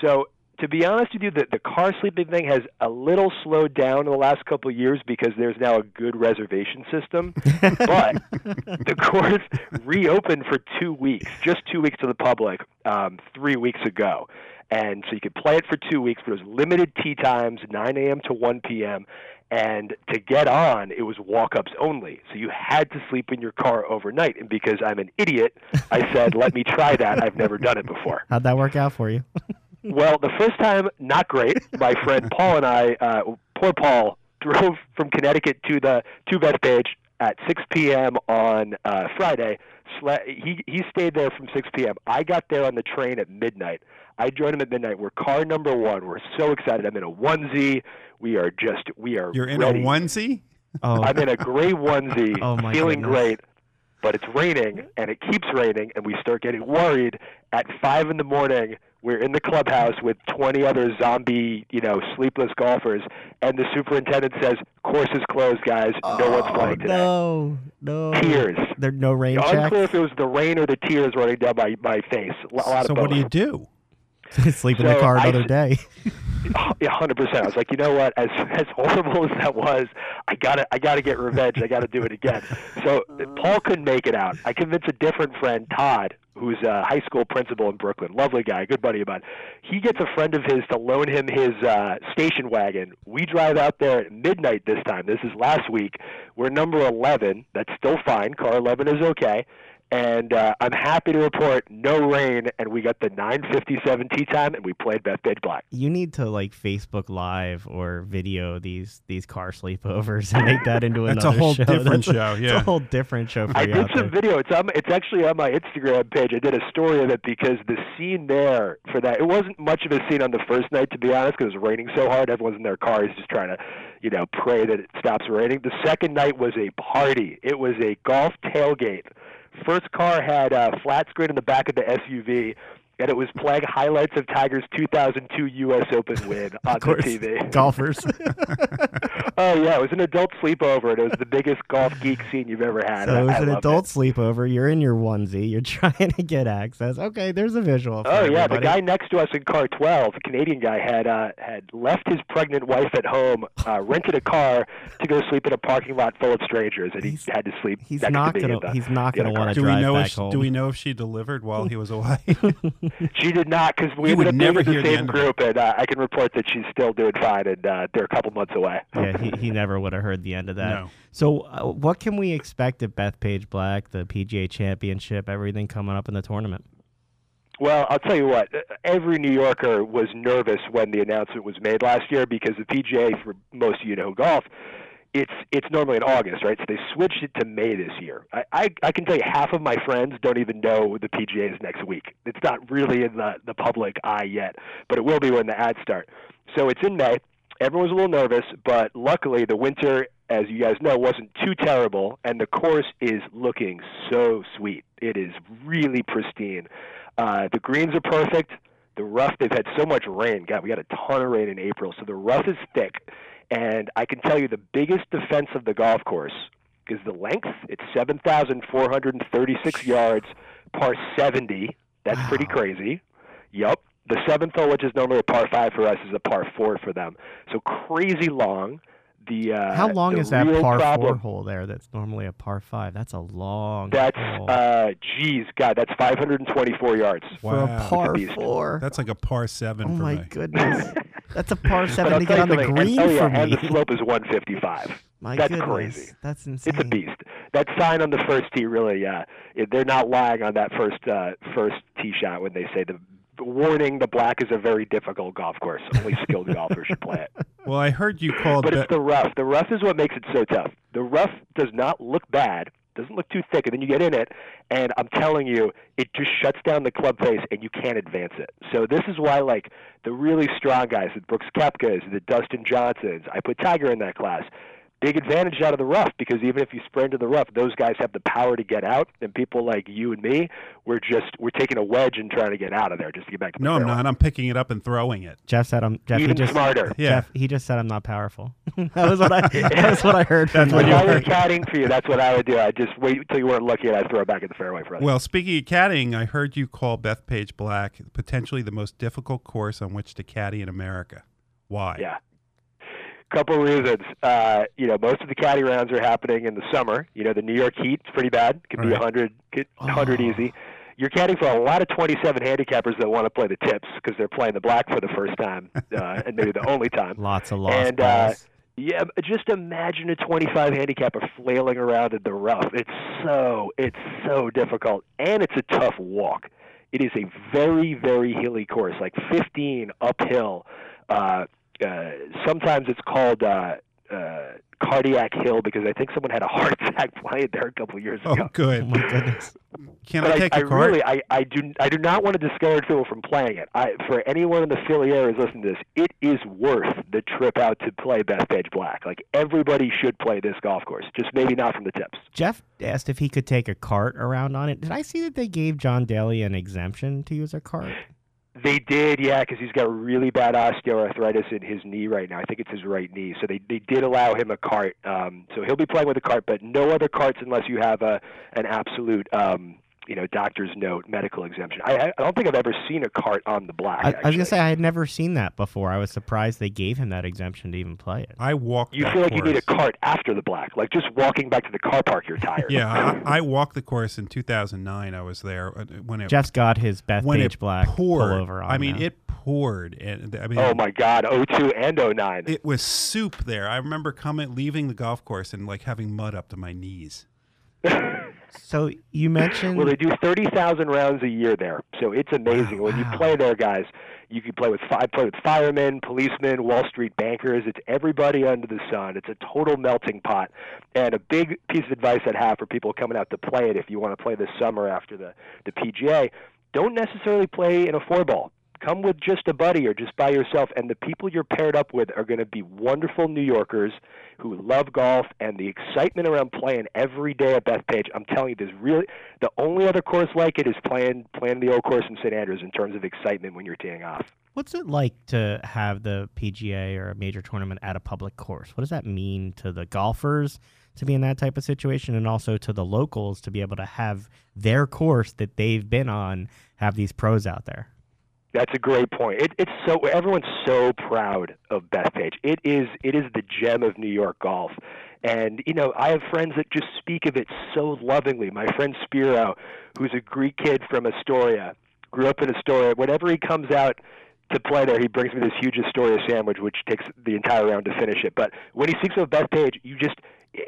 So to be honest with you, the, the car sleeping thing has a little slowed down in the last couple of years because there's now a good reservation system. but the course reopened for two weeks, just two weeks to the public, um, three weeks ago. And so you could play it for two weeks, but it was limited tee times, 9 a.m. to 1 p.m. And to get on, it was walk ups only. So you had to sleep in your car overnight. And because I'm an idiot, I said, let me try that. I've never done it before. How'd that work out for you? Well, the first time, not great. My friend Paul and I, uh, poor Paul, drove from Connecticut to the to Bethpage at 6 p.m. on uh, Friday. Sle- he he stayed there from 6 p.m. I got there on the train at midnight. I joined him at midnight. We're car number one. We're so excited. I'm in a onesie. We are just we are. You're in ready. a onesie? Oh, I'm in a gray onesie, Oh, my feeling goodness. great, but it's raining and it keeps raining, and we start getting worried. At five in the morning, we're in the clubhouse with 20 other zombie, you know, sleepless golfers, and the superintendent says, "Course is closed, guys. No oh, one's playing today." Oh, no, no. Tears. There no rain check. Unclear if it was the rain or the tears running down my, my face. A lot So of what do you do? Sleep in the car another s- day. Yeah, hundred percent. I was like, you know what? As as horrible as that was, I gotta I gotta get revenge. I gotta do it again. So Paul couldn't make it out. I convinced a different friend, Todd, who's a high school principal in Brooklyn. Lovely guy, good buddy of mine. He gets a friend of his to loan him his uh, station wagon. We drive out there at midnight this time. This is last week. We're number eleven. That's still fine. Car eleven is okay. And uh, I'm happy to report no rain, and we got the 9:57 tea time, and we played Bethpage Black. You need to like Facebook Live or video these these car sleepovers and make that into another. That's a whole show. different That's a- show, it's yeah. a whole different show for I you did out some there. video. It's on. It's actually on my Instagram page. I did a story of it because the scene there for that. It wasn't much of a scene on the first night, to be honest, because it was raining so hard. Everyone's in their cars just trying to, you know, pray that it stops raining. The second night was a party. It was a golf tailgate. First car had a flat screen in the back of the SUV. And it was playing highlights of Tiger's 2002 U.S. Open win on course, the TV. golfers. oh yeah, it was an adult sleepover, and it was the biggest golf geek scene you've ever had. so it was I an loved it. adult sleepover. You're in your onesie. You're trying to get access. Okay, there's a visual. For Oh yeah, the guy next to us in car 12, the Canadian guy, had uh, had left his pregnant wife at home, uh, rented a car to go sleep in a parking lot full of strangers, and he He's- had to sleep He's next not to gonna. the- he's not gonna want to drive know back if home. do we know if she delivered while he was away? She did not, because we You would ended up never with hear the the same end of it. group, and uh, I can report that she's still doing fine, and uh, they're a couple months away. yeah, he, he never would have heard the end of that. No. So, uh, what can we expect at Bethpage Black, the PGA Championship, everything coming up in the tournament? Well, I'll tell you what. uh, Every New Yorker was nervous when the announcement was made last year because the PGA, for most of you know golf, it's it's normally in August, right? So they switched it to May this year. I, I I can tell you half of my friends don't even know the PGA is next week. It's not really in the the public eye yet, but it will be when the ads start. So it's in May. Everyone's a little nervous, but luckily the winter, as you guys know, wasn't too terrible, and the course is looking so sweet. It is really pristine. Uh, the greens are perfect. The rough, they've had so much rain. God, we got a ton of rain in April, so the rough is thick. And I can tell you the biggest defense of the golf course is the length. It's 7,436 yards, par 70. That's pretty crazy. Yup. The seventh hole, which is normally a par five for us, is a par four for them. So crazy long. The uh, How long the is that par problem, four hole there? That's normally a par five. That's a long. That's hole. uh, geez, God, that's 524 yards. for a par beast. four. That's like a par seven oh for my me. goodness. That's a par seven to get on the something, green and, oh yeah, for and the slope is 155. My That's goodness, crazy. That's insane. It's a beast. That sign on the first tee really, uh, they're not lying on that first uh, first tee shot when they say the the warning: the black is a very difficult golf course. Only skilled golfers should play it. Well, I heard you called. But it's the rough. The rough is what makes it so tough. The rough does not look bad. Doesn't look too thick, and then you get in it, and I'm telling you, it just shuts down the club face, and you can't advance it. So this is why, like the really strong guys, the Brooks Koepkas, the Dustin Johnsons, I put Tiger in that class. Big advantage out of the rough because even if you spray into the rough, those guys have the power to get out, and people like you and me, we're just we're taking a wedge and trying to get out of there just to get back to the no, I'm fairway. not. I'm picking it up and throwing it. Jeff said I'm. Jeff, he Even just, smarter. Yeah. Jeff, he just said I'm not powerful. that was what I. that was what I heard. That's from what you him. I was caddying for you, that's what I would do. I'd just wait until you weren't looking, and I'd throw it back in the fairway for us. Well, speaking of caddying, I heard you call Bethpage Black potentially the most difficult course on which to caddy in America. Why? Yeah. Couple reasons. Uh, you know, most of the caddy rounds are happening in the summer. You know, the New York heat is pretty bad. Could be Right. 100, could- 100 Oh. easy. You're caddying for a lot of 27 handicappers that want to play the tips because they're playing the black for the first time uh, and maybe the only time. Lots of lost And, uh. Yeah, just imagine a 25 handicapper flailing around in the rough. It's so it's so difficult, and it's a tough walk. It is a very very hilly course, like 15 uphill. Uh, uh, sometimes it's called uh, uh, cardiac hill because I think someone had a heart attack playing there a couple years Oh, ago. Oh good. my goodness. Can But I I, take I your card? really, I, I do, I do not want to discourage people from playing it. I, for anyone in the Philly area who's listening to this, it is worth the trip out to play Bethpage Black. Like everybody should play this golf course, just maybe not from the tips. Jeff asked if he could take a cart around on it. Did I see that they gave John Daly an exemption to use a cart? They did, yeah, because he's got really bad osteoarthritis in his knee right now. I think it's his right knee. So they they did allow him a cart. Um, so he'll be playing with a cart, but no other carts unless you have a an absolute. Um, you know, doctor's note, medical exemption. I, I don't think I've ever seen a cart on the black. I, I was gonna say I had never seen that before. I was surprised they gave him that exemption to even play it. I walked. You that feel like you need a cart after the black, like just walking back to the car park. You're tired. Yeah, I, I walked the course in 2009. I was there uh, when it Jeff's got his Beth when Page Black poured. pullover on. I mean, now. it poured, and I mean, Oh my God, 02 and 09. it was soup there. I remember coming, leaving the golf course, and like having mud up to my knees. So you mentioned well, they do 30,000 rounds a year there, so it's amazing. Wow, when wow. you play there, guys, you can play with five, play with firemen, policemen, Wall Street bankers. It's everybody under the sun. It's a total melting pot. And a big piece of advice I'd have for people coming out to play it, if you want to play this summer after the the PGA, don't necessarily play in a four ball. Come with just a buddy or just by yourself, and the people you're paired up with are going to be wonderful New Yorkers who love golf and the excitement around playing every day at Bethpage. I'm telling you, there's really the only other course like it is playing playing the old course in St Andrews in terms of excitement when you're teeing off. what's it like to have the PGA or a major tournament at a public course? What does that mean to the golfers to be in that type of situation, and also to the locals to be able to have their course that they've been on have these pros out there? That's a great point. It, it's so everyone's so proud of Bethpage. It is it is the gem of New York golf, and you know I have friends that just speak of it so lovingly. My friend Spiro, who's a Greek kid from Astoria, grew up in Astoria. Whenever he comes out to play there, he brings me this huge Astoria sandwich, which takes the entire round to finish it. But when he speaks of Bethpage, you just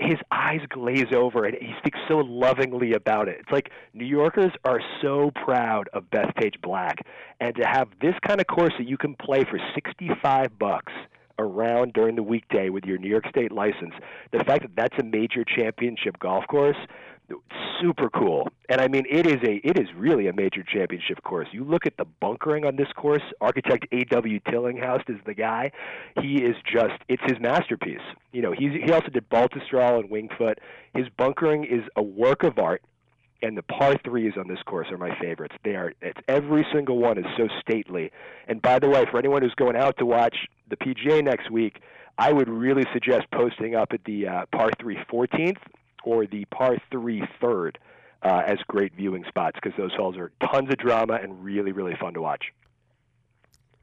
his eyes glaze over and he speaks so lovingly about it. It's like New Yorkers are so proud of Bethpage Black and to have this kind of course that you can play for 65 bucks around during the weekday with your New York State license. The fact that that's a major championship golf course super cool. And I mean it is a it is really a major championship course. You look at the bunkering on this course, architect A.W. Tillinghast is the guy. He is just it's his masterpiece. You know, he's he also did Baltusrol and Wingfoot. His bunkering is a work of art. And the par threes on this course are my favorites. They are it's every single one is so stately. And by the way, for anyone who's going out to watch the PGA next week, I would really suggest posting up at the uh, par three 14th or the par three third uh, as great viewing spots because those holes are tons of drama and really really fun to watch.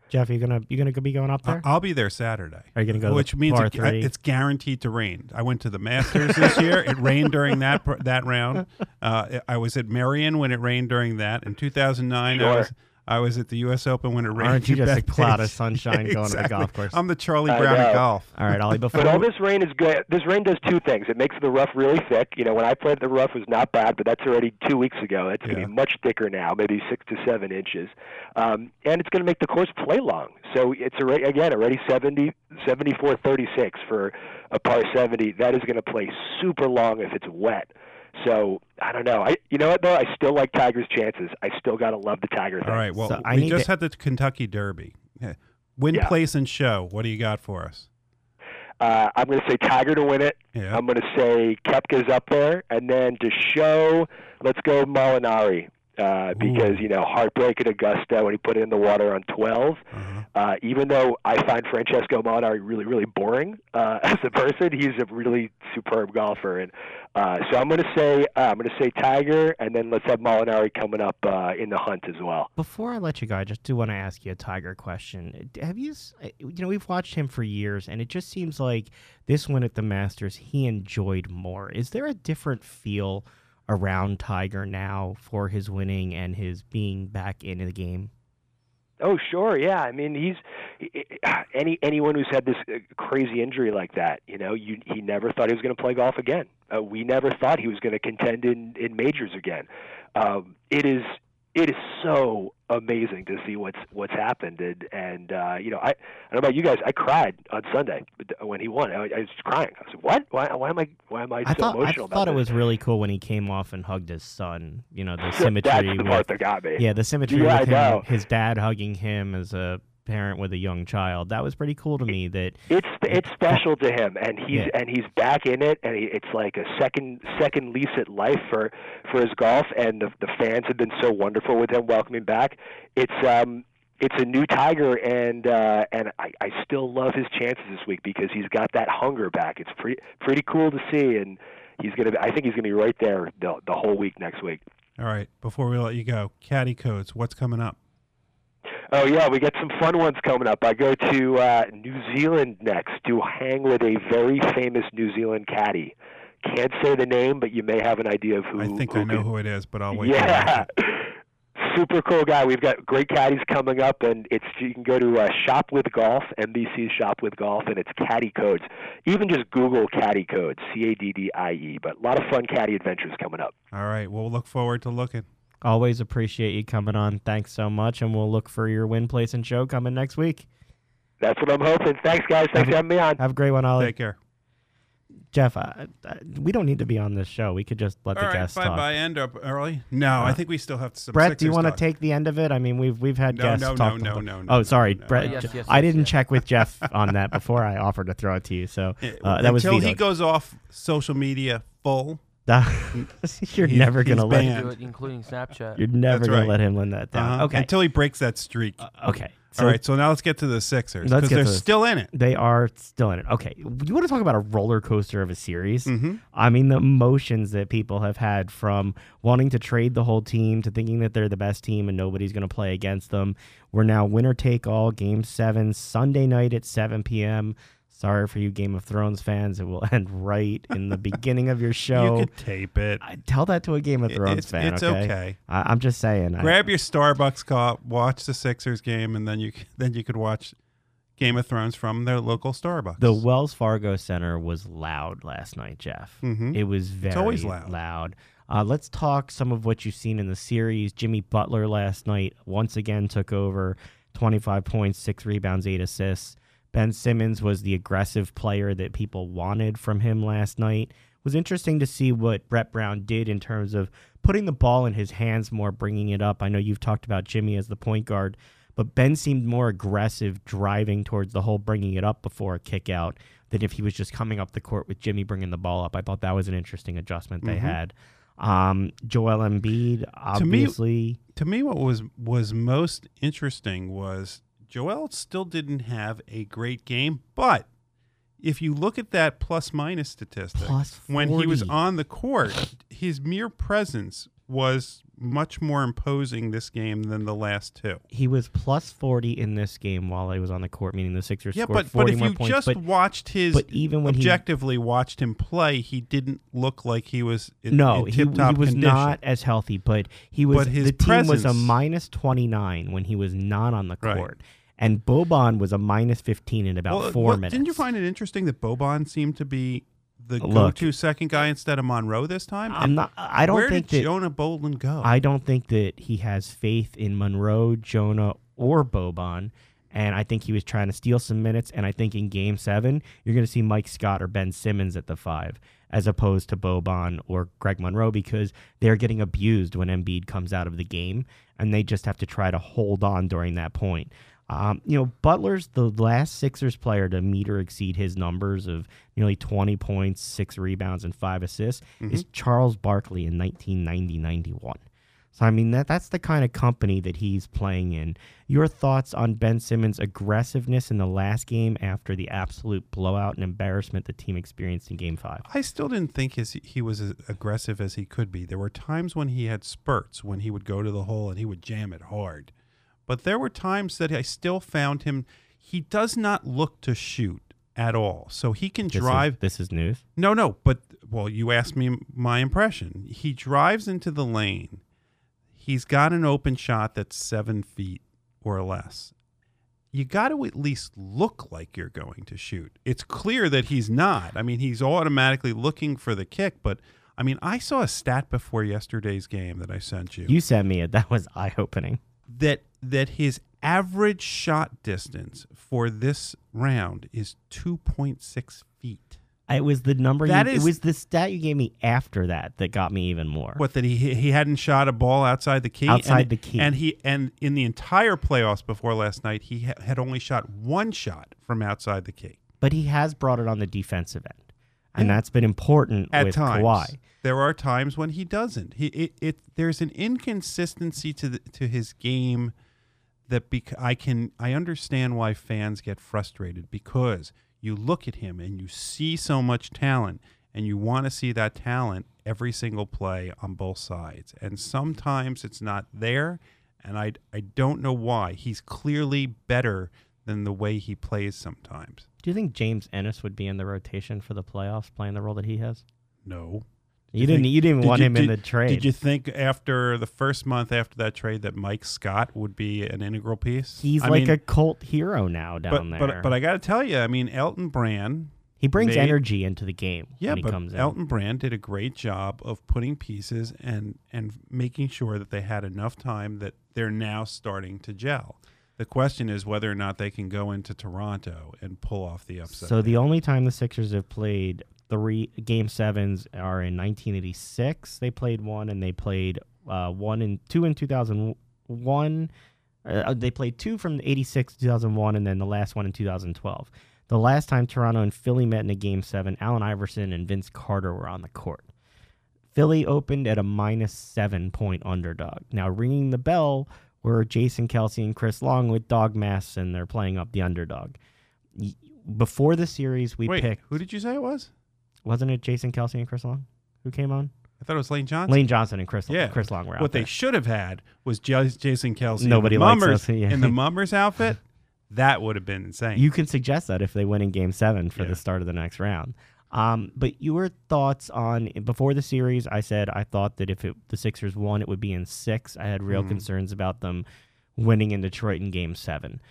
Jeff, you gonna you gonna be going up I- there? I'll be there Saturday. Are you gonna go to Which the means par it, it's guaranteed to rain. I went to the Masters this year. It rained during that that round. Uh, I was at Merion when it rained during that. In 2009, I Sure. was I was at the U.S. Open when it rained. Aren't you just a cloud of sunshine going to the golf course? I'm the Charlie Brown of golf. All right, Ollie. Before But all this rain is good. This rain does two things. It makes the rough really thick. You know, when I played, the rough was not bad, but that's already two weeks ago. It's going to Yeah. be much thicker now, maybe six to seven inches, um, and it's going to make the course play long. So it's already again already 70, 74, 36 for a par 70. That is going to play super long if it's wet. So I don't know. I you know what though? I still like Tiger's chances. I still got to love the Tiger thing. All right. Well, So we need just to- had the Kentucky Derby. Win, Yeah. place, and show. What do you got for us? Uh, I'm going to say Tiger to win it. Yeah. I'm going to say Koepka's up there, and then to show, let's go Molinari. Uh, because Ooh. you know heartbreak at Augusta when he put it in the water on 12. Uh-huh. Uh, even though I find Francesco Molinari really really boring uh, as a person, he's a really superb golfer, and uh, so I'm going to say uh, I'm going to say Tiger, and then let's have Molinari coming up uh, in the hunt as well. Before I let you go, I just do want to ask you a Tiger question. Have you, uh, you know, we've watched him for years, and it just seems like this one at the Masters he enjoyed more. Is there a different feel around Tiger now for his winning and his being back in the game? Oh, sure, yeah. I mean, he's any anyone who's had this uh, crazy injury like that. You know, you, he never thought he was going to play golf again. Uh, we never thought he was going to contend in in majors again. Um, it is it is so amazing to see what's what's happened, and and uh, you know, I I don't know about you guys. I cried on Sunday when he won. I, I was crying. I said, "What? Why, why am I why am I, I so thought I emotional thought about it this?" was really cool when he came off and hugged his son. You know, the symmetry That's the with part that got me. yeah, the symmetry Yeah, with I him, his dad hugging him as a parent with a young child. That was pretty cool to me. That it's it's special to him and he's Yeah. and he's back in it and he, it's like a second second lease at life for for his golf and the the fans have been so wonderful with him welcoming back it's um it's a new tiger and uh and I, I still love his chances this week because he's got that hunger back it's pretty pretty cool to see and he's gonna I think he's gonna be right there the the whole week next week All right. Before we let you go, caddie codes. What's coming up? Oh yeah, we got some fun ones coming up. I go to uh, New Zealand next to hang with a very famous New Zealand caddy. Can't say the name, but you may have an idea of who. I think who I know could- who it is, but I'll wait. Yeah, super cool guy. We've got great caddies coming up, and it's you can go to uh, Shop with Golf, NBC Shop with Golf, and it's caddie codes. Even just Google caddie codes, C A D D I E. But a lot of fun caddy adventures coming up. All right. We'll look forward to looking. Always appreciate you coming on. Thanks so much, and we'll look for your win, place, and show coming next week. That's what I'm hoping. Thanks, guys. Thanks for having me on. Have a great one, Ollie. Take care. Jeff, uh, uh, we don't need to be on this show. We could just let All the right. guests Bye talk. bye. End up early. No, I Uh, think we still have some. Brett, do you want to take the end of it? I mean, we've we've had No, guests no, no, talk. no, the- no, no, Oh, sorry, no, Brett. no. Yes, yes, I didn't yes. check with Jeff on that before I offered to throw it to you. So uh, that was until he goes off social media full. you're He's- never gonna let banned. Do it, including Snapchat. you're never That's gonna right. let him let that down. Uh-huh. Okay, Until he breaks that streak. okay. So All right. So now let's get to the Sixers because they're the- still in it. they are still in it. Okay, you want to talk about a roller coaster of a series? Mm-hmm. I mean, the emotions that people have had from wanting to trade the whole team to thinking that they're the best team and nobody's going to play against them. We're now winner take all, game seven, Sunday night at 7 p.m. Sorry for you Game of Thrones fans. It will end right in the beginning of your show. You could tape it. I, tell that to a Game of Thrones it's fan. it's okay. okay. I, I'm just saying. I- Grab your Starbucks cup, watch the Sixers game, and then you then you could watch Game of Thrones from their local Starbucks. the Wells Fargo Center was loud last night, Jeff. Mhm. It was very it's always loud. loud. Uh, let's talk some of what you've seen in the series. Jimmy Butler last night once again took over 25 points, six rebounds, eight assists. Ben Simmons was the aggressive player that people wanted from him last night. It was interesting to see what Brett Brown did in terms of putting the ball in his hands more, bringing it up. I know you've talked about Jimmy as the point guard, but Ben seemed more aggressive driving towards the hole, bringing it up before a kick out than if he was just coming up the court with Jimmy bringing the ball up. I thought that was an interesting adjustment they Mhm. had. Um, Joel Embiid, obviously. to me, what was was most interesting was Joel still didn't have a great game, but if you look at that plus minus statistic, Plus when he was on the court, his mere presence was much more imposing this game than the last two. He was plus 40 in this game while he was on the court, meaning the Sixers Yeah, scored but 40 but if you points. just but, watched his but even when he objectively watched him play, he didn't look like he was in, no, in he, he was condition. not as healthy, but he was But his the team was a minus 29 when he was not on the court. Right. And Boban was a minus 15 in about Well, 4 well, minutes. Didn't you find it interesting that Boban seemed to be the Look. go-to second guy instead of Monroe this time? I'm And not I don't Where think did that Jonah Bolden go? I don't think that he has faith in Monroe, Jonah, or Boban. And I think he was trying to steal some minutes. And I think in game seven, you're going to see Mike Scott or Ben Simmons at the five, as opposed to Boban or Greg Monroe, because they're getting abused when Embiid comes out of the game. And they just have to try to hold on during that point. Um, you know, Butler's the last Sixers player to meet or exceed his numbers of nearly 20 points, six rebounds, and five assists is Charles Barkley in 1990 91. So, I mean, that that's the kind of company that he's playing in. Your thoughts on Ben Simmons' aggressiveness in the last game after the absolute blowout and embarrassment the team experienced in game five? I still didn't think his, he was as aggressive as he could be. There were times when he had spurts when he would go to the hole and he would jam it hard. But there were times that I still found him. He does not look to shoot at all. So he can This is- drive. this is news. No, no, but well, you asked me my impression. He drives into the lane. He's got an open shot that's seven feet or less. You got to at least look like you're going to shoot. It's clear that he's not. I mean, he's automatically looking for the kick, but I mean, I saw a stat before yesterday's game that I sent you, You sent me it. That was eye opening. That that his average shot distance for this round is 2.6 feet. It was the number. That you, is- it was the stat you gave me after that that got me even more. What that he he hadn't shot a ball outside the key Outside and, the key. and he and in the entire playoffs before last night he ha- had only shot one shot from outside the key But he has brought it on the defensive end, and that's been important at with times. Kawhi. There are times when he doesn't. He it, it there's an inconsistency to the, to his game that bec- I can I understand why fans get frustrated because you look at him and you see so much talent and you want to see that talent every single play on both sides and sometimes it's not there and I I don't know why he's clearly better than the way he plays sometimes. Do you think James Ennis would be in the rotation for the playoffs, playing the role that he has? No. You, you didn't. you didn't Did want you- him in the trade. Did you think after the first month after that trade that Mike Scott would be an integral piece? He's I like mean, a cult hero now down but, there. but but I got to tell you, I mean Elton Brand. he brings made- energy into the game Yeah, when he but. Elton Brand did a great job of putting pieces and and making sure that they had enough time that they're now starting to gel. The question is whether or not they can go into Toronto and pull off the upset. So the only time the Sixers have played three game sevens are in 1986. They played one, and they played uh, one and two in 2001. Uh, they played two from 86 to 2001, and then the last one in 2012. The last time Toronto and Philly met in a game seven, Allen Iverson and Vince Carter were on the court. Philly opened at a minus seven point underdog. Now ringing the bell were Jason Kelce and Chris Long with dog masks, and they're playing up the underdog. Before the series, we wait, picked. who did you say it was? Wasn't it Jason Kelce and Chris Long who came on? I thought it was Lane Johnson. Lane Johnson and Chris, Yeah. Chris Long were out what there. they should have had was J- Jason Kelce. Nobody likes mummers, us, yeah. in the mummers outfit. That would have been insane. You can suggest that if they win in Game Seven for Yeah. the start of the next round. Um, but your thoughts on before the series? I said I thought that if it, the Sixers won, it would be in six. I had real Mhm. concerns about them winning in Detroit in Game Seven.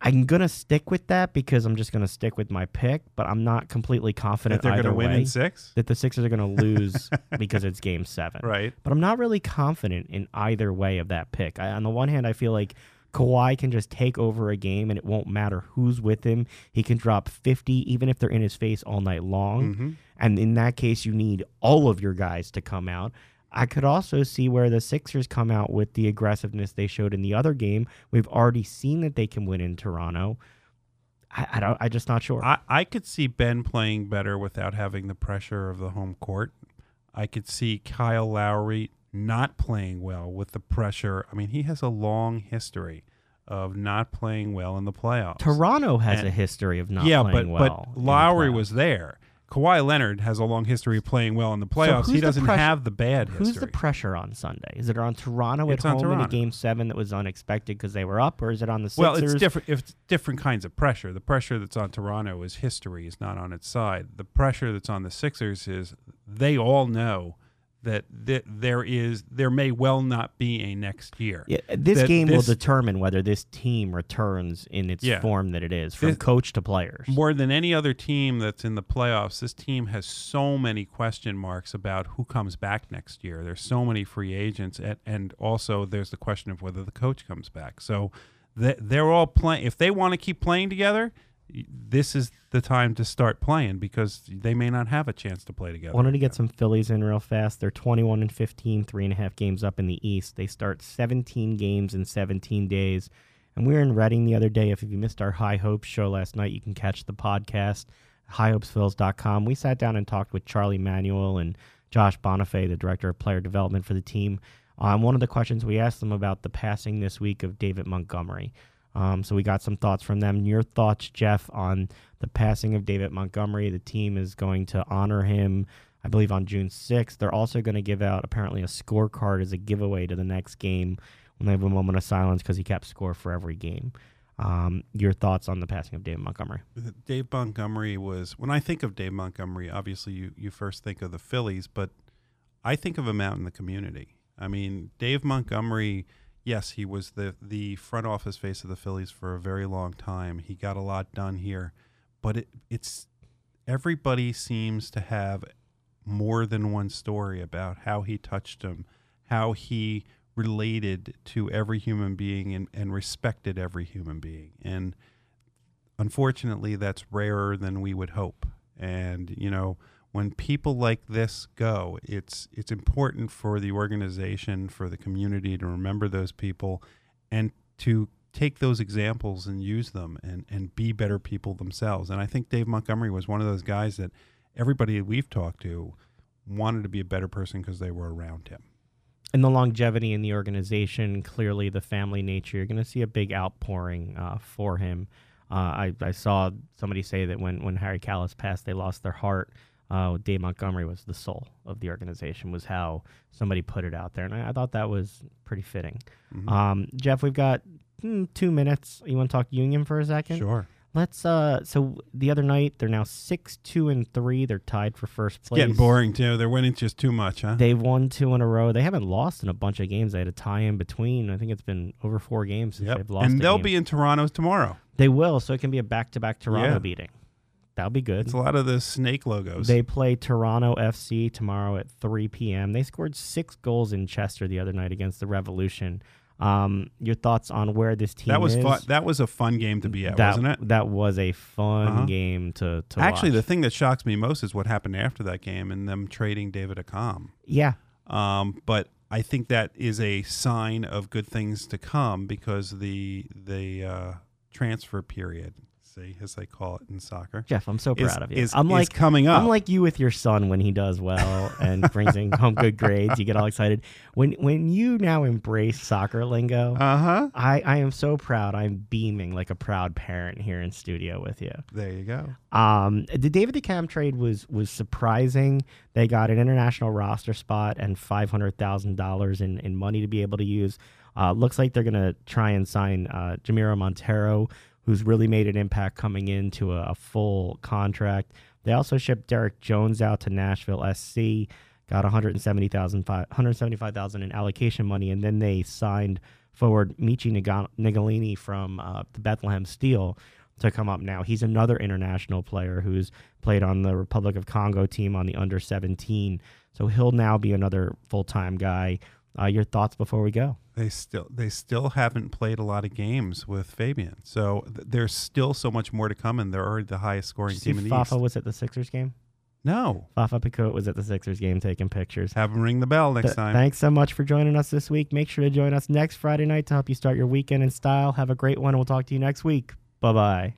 I'm gonna stick with that because I'm just gonna stick with my pick, but I'm not completely confident that they're going to win in six, that the Sixers are gonna lose because it's Game Seven. right? But I'm not really confident in either way of that pick. I, on the one hand, I feel like Kawhi can just take over a game and it won't matter who's with him. He can drop 50 even if they're in his face all night long. hmm And in that case, you need all of your guys to come out. I could also see where the Sixers come out with the aggressiveness they showed in the other game. We've already seen that they can win in Toronto. I, I don't. I'm just not sure. I, I could see Ben playing better without having the pressure of the home court. I could see Kyle Lowry not playing well with the pressure. I mean, he has a long history of not playing well in the playoffs. Toronto has And- a history of not yeah, playing but well. but Lowry playoffs. was there. Kawhi Leonard has a long history of playing well in the playoffs. who's he doesn't pressure- have the bad history. Who's the pressure on Sunday? Is it on Toronto It's at home in a game seven that was unexpected because they were up, or is it on the Sixers? well, it's different. If it's different kinds of pressure. The pressure that's on Toronto is history, is not on its side. The pressure that's on the Sixers is they all know that th- there is there may well not be a next year. Yeah, this that game this- will determine whether this team returns in its Yeah. form that it is, from This- coach to players. More than any other team that's in the playoffs, this team has so many question marks about who comes back next year. There's so many free agents, and, and also there's the question of whether the coach comes back. So they, they're all playing. If they want to keep playing together, this is the time to start playing because they may not have a chance to play together. Wanted to get some Phillies in real fast. They're 21 and 15, three and a half games up in the East. They start 17 games in 17 days. And we were in Reading the other day. If you missed our High Hopes show last night, you can catch the podcast, highhopesphils.com. We sat down and talked with Charlie Manuel and Josh Bonifay, the director of player development for the team. Um, one of the questions we asked them about the passing this week of David Montgomery. Um, so we got some thoughts from them. Your thoughts, Jeff, on the passing of David Montgomery? The team is going to honor him, I believe, on June 6th. They're also going to give out apparently a scorecard as a giveaway to the next game when they have a moment of silence because he kept score for every game. Um, your thoughts on the passing of David Montgomery? Dave Montgomery was when I think of Dave Montgomery, obviously you, you first think of the Phillies, but I think of him out in the community. I mean, Dave Montgomery, yes, he was the the front office face of the Phillies for a very long time. He got a lot done here, but it, it's everybody seems to have more than one story about how he touched them, how he related to every human being and, and respected every human being. And unfortunately, that's rarer than we would hope. And, you know, when people like this go, it's it's important for the organization, for the community to remember those people and to take those examples and use them and, and be better people themselves. And I think Dave Montgomery was one of those guys that everybody we've talked to wanted to be a better person because they were around him. and the longevity in the organization, clearly the family nature, you're going to see a big outpouring uh, for him. Uh, I, I saw somebody say that when, when Harry Kalas passed, they lost their heart. Uh, Dave Montgomery was the soul of the organization, was how somebody put it out there. And I, I thought that was pretty fitting. Mhm. Um, Jeff, we've got mm, two minutes. You want to talk Union for a second? Sure. Let's. Uh, so the other night, they're now six, two, and three. They're tied for first place. Getting boring too. They're winning just too much, huh? They've won two in a row. They haven't lost in a bunch of games. They had a tie in between. I think it's been over four games since Yep. they've lost. And they'll game. be in Toronto tomorrow. They will. So it can be a back-to-back Toronto Yeah. beating. That'll be good. It's a lot of the snake logos. They play Toronto FC tomorrow at 3 p.m. They scored six goals in Chester the other night against the Revolution. Um, your thoughts on where this team that was is? fun. That was a fun game to be at, that, wasn't it? That was a fun Uh-huh. game to, to Actually, the thing that shocks me most is what happened after that game and them trading David Accam. yeah, Um, but I think that is a sign of good things to come because the the uh, transfer period, as they call it in soccer, Jeff, I'm so is, proud of you. is, I'm is like coming up. I'm like you with your son when he does well and brings in home good grades. You get all excited when when you now embrace soccer lingo. uh huh. I, I am so proud. I'm beaming like a proud parent here in studio with you. There you go. Um, the David Accam trade was was surprising. They got an international roster spot and five hundred thousand dollars in in money to be able to use. Uh, looks like they're gonna try and sign uh, Jamiro Monteiro, who's really made an impact coming into a, a full contract. They also shipped Derek Jones out to Nashville SC, got 170,000 175,000 in allocation money, and then they signed forward Michee Ngalina from uh, the Bethlehem Steel to come up now. He's another international player who's played on the Republic of Congo team on the under 17. So he'll now be another full time guy. Uh, your thoughts before we go? They still they still haven't played a lot of games with Fabian, so th- there's still so much more to come, and they're already the highest scoring Did you see team in the East. Fafa East. was at the Sixers game? No, Fafa Picault was at the Sixers game taking pictures. have them ring the bell next Th- time. Thanks so much for joining us this week. Make sure to join us next Friday night to help you start your weekend in style. Have a great one. We'll talk to you next week. Bye bye.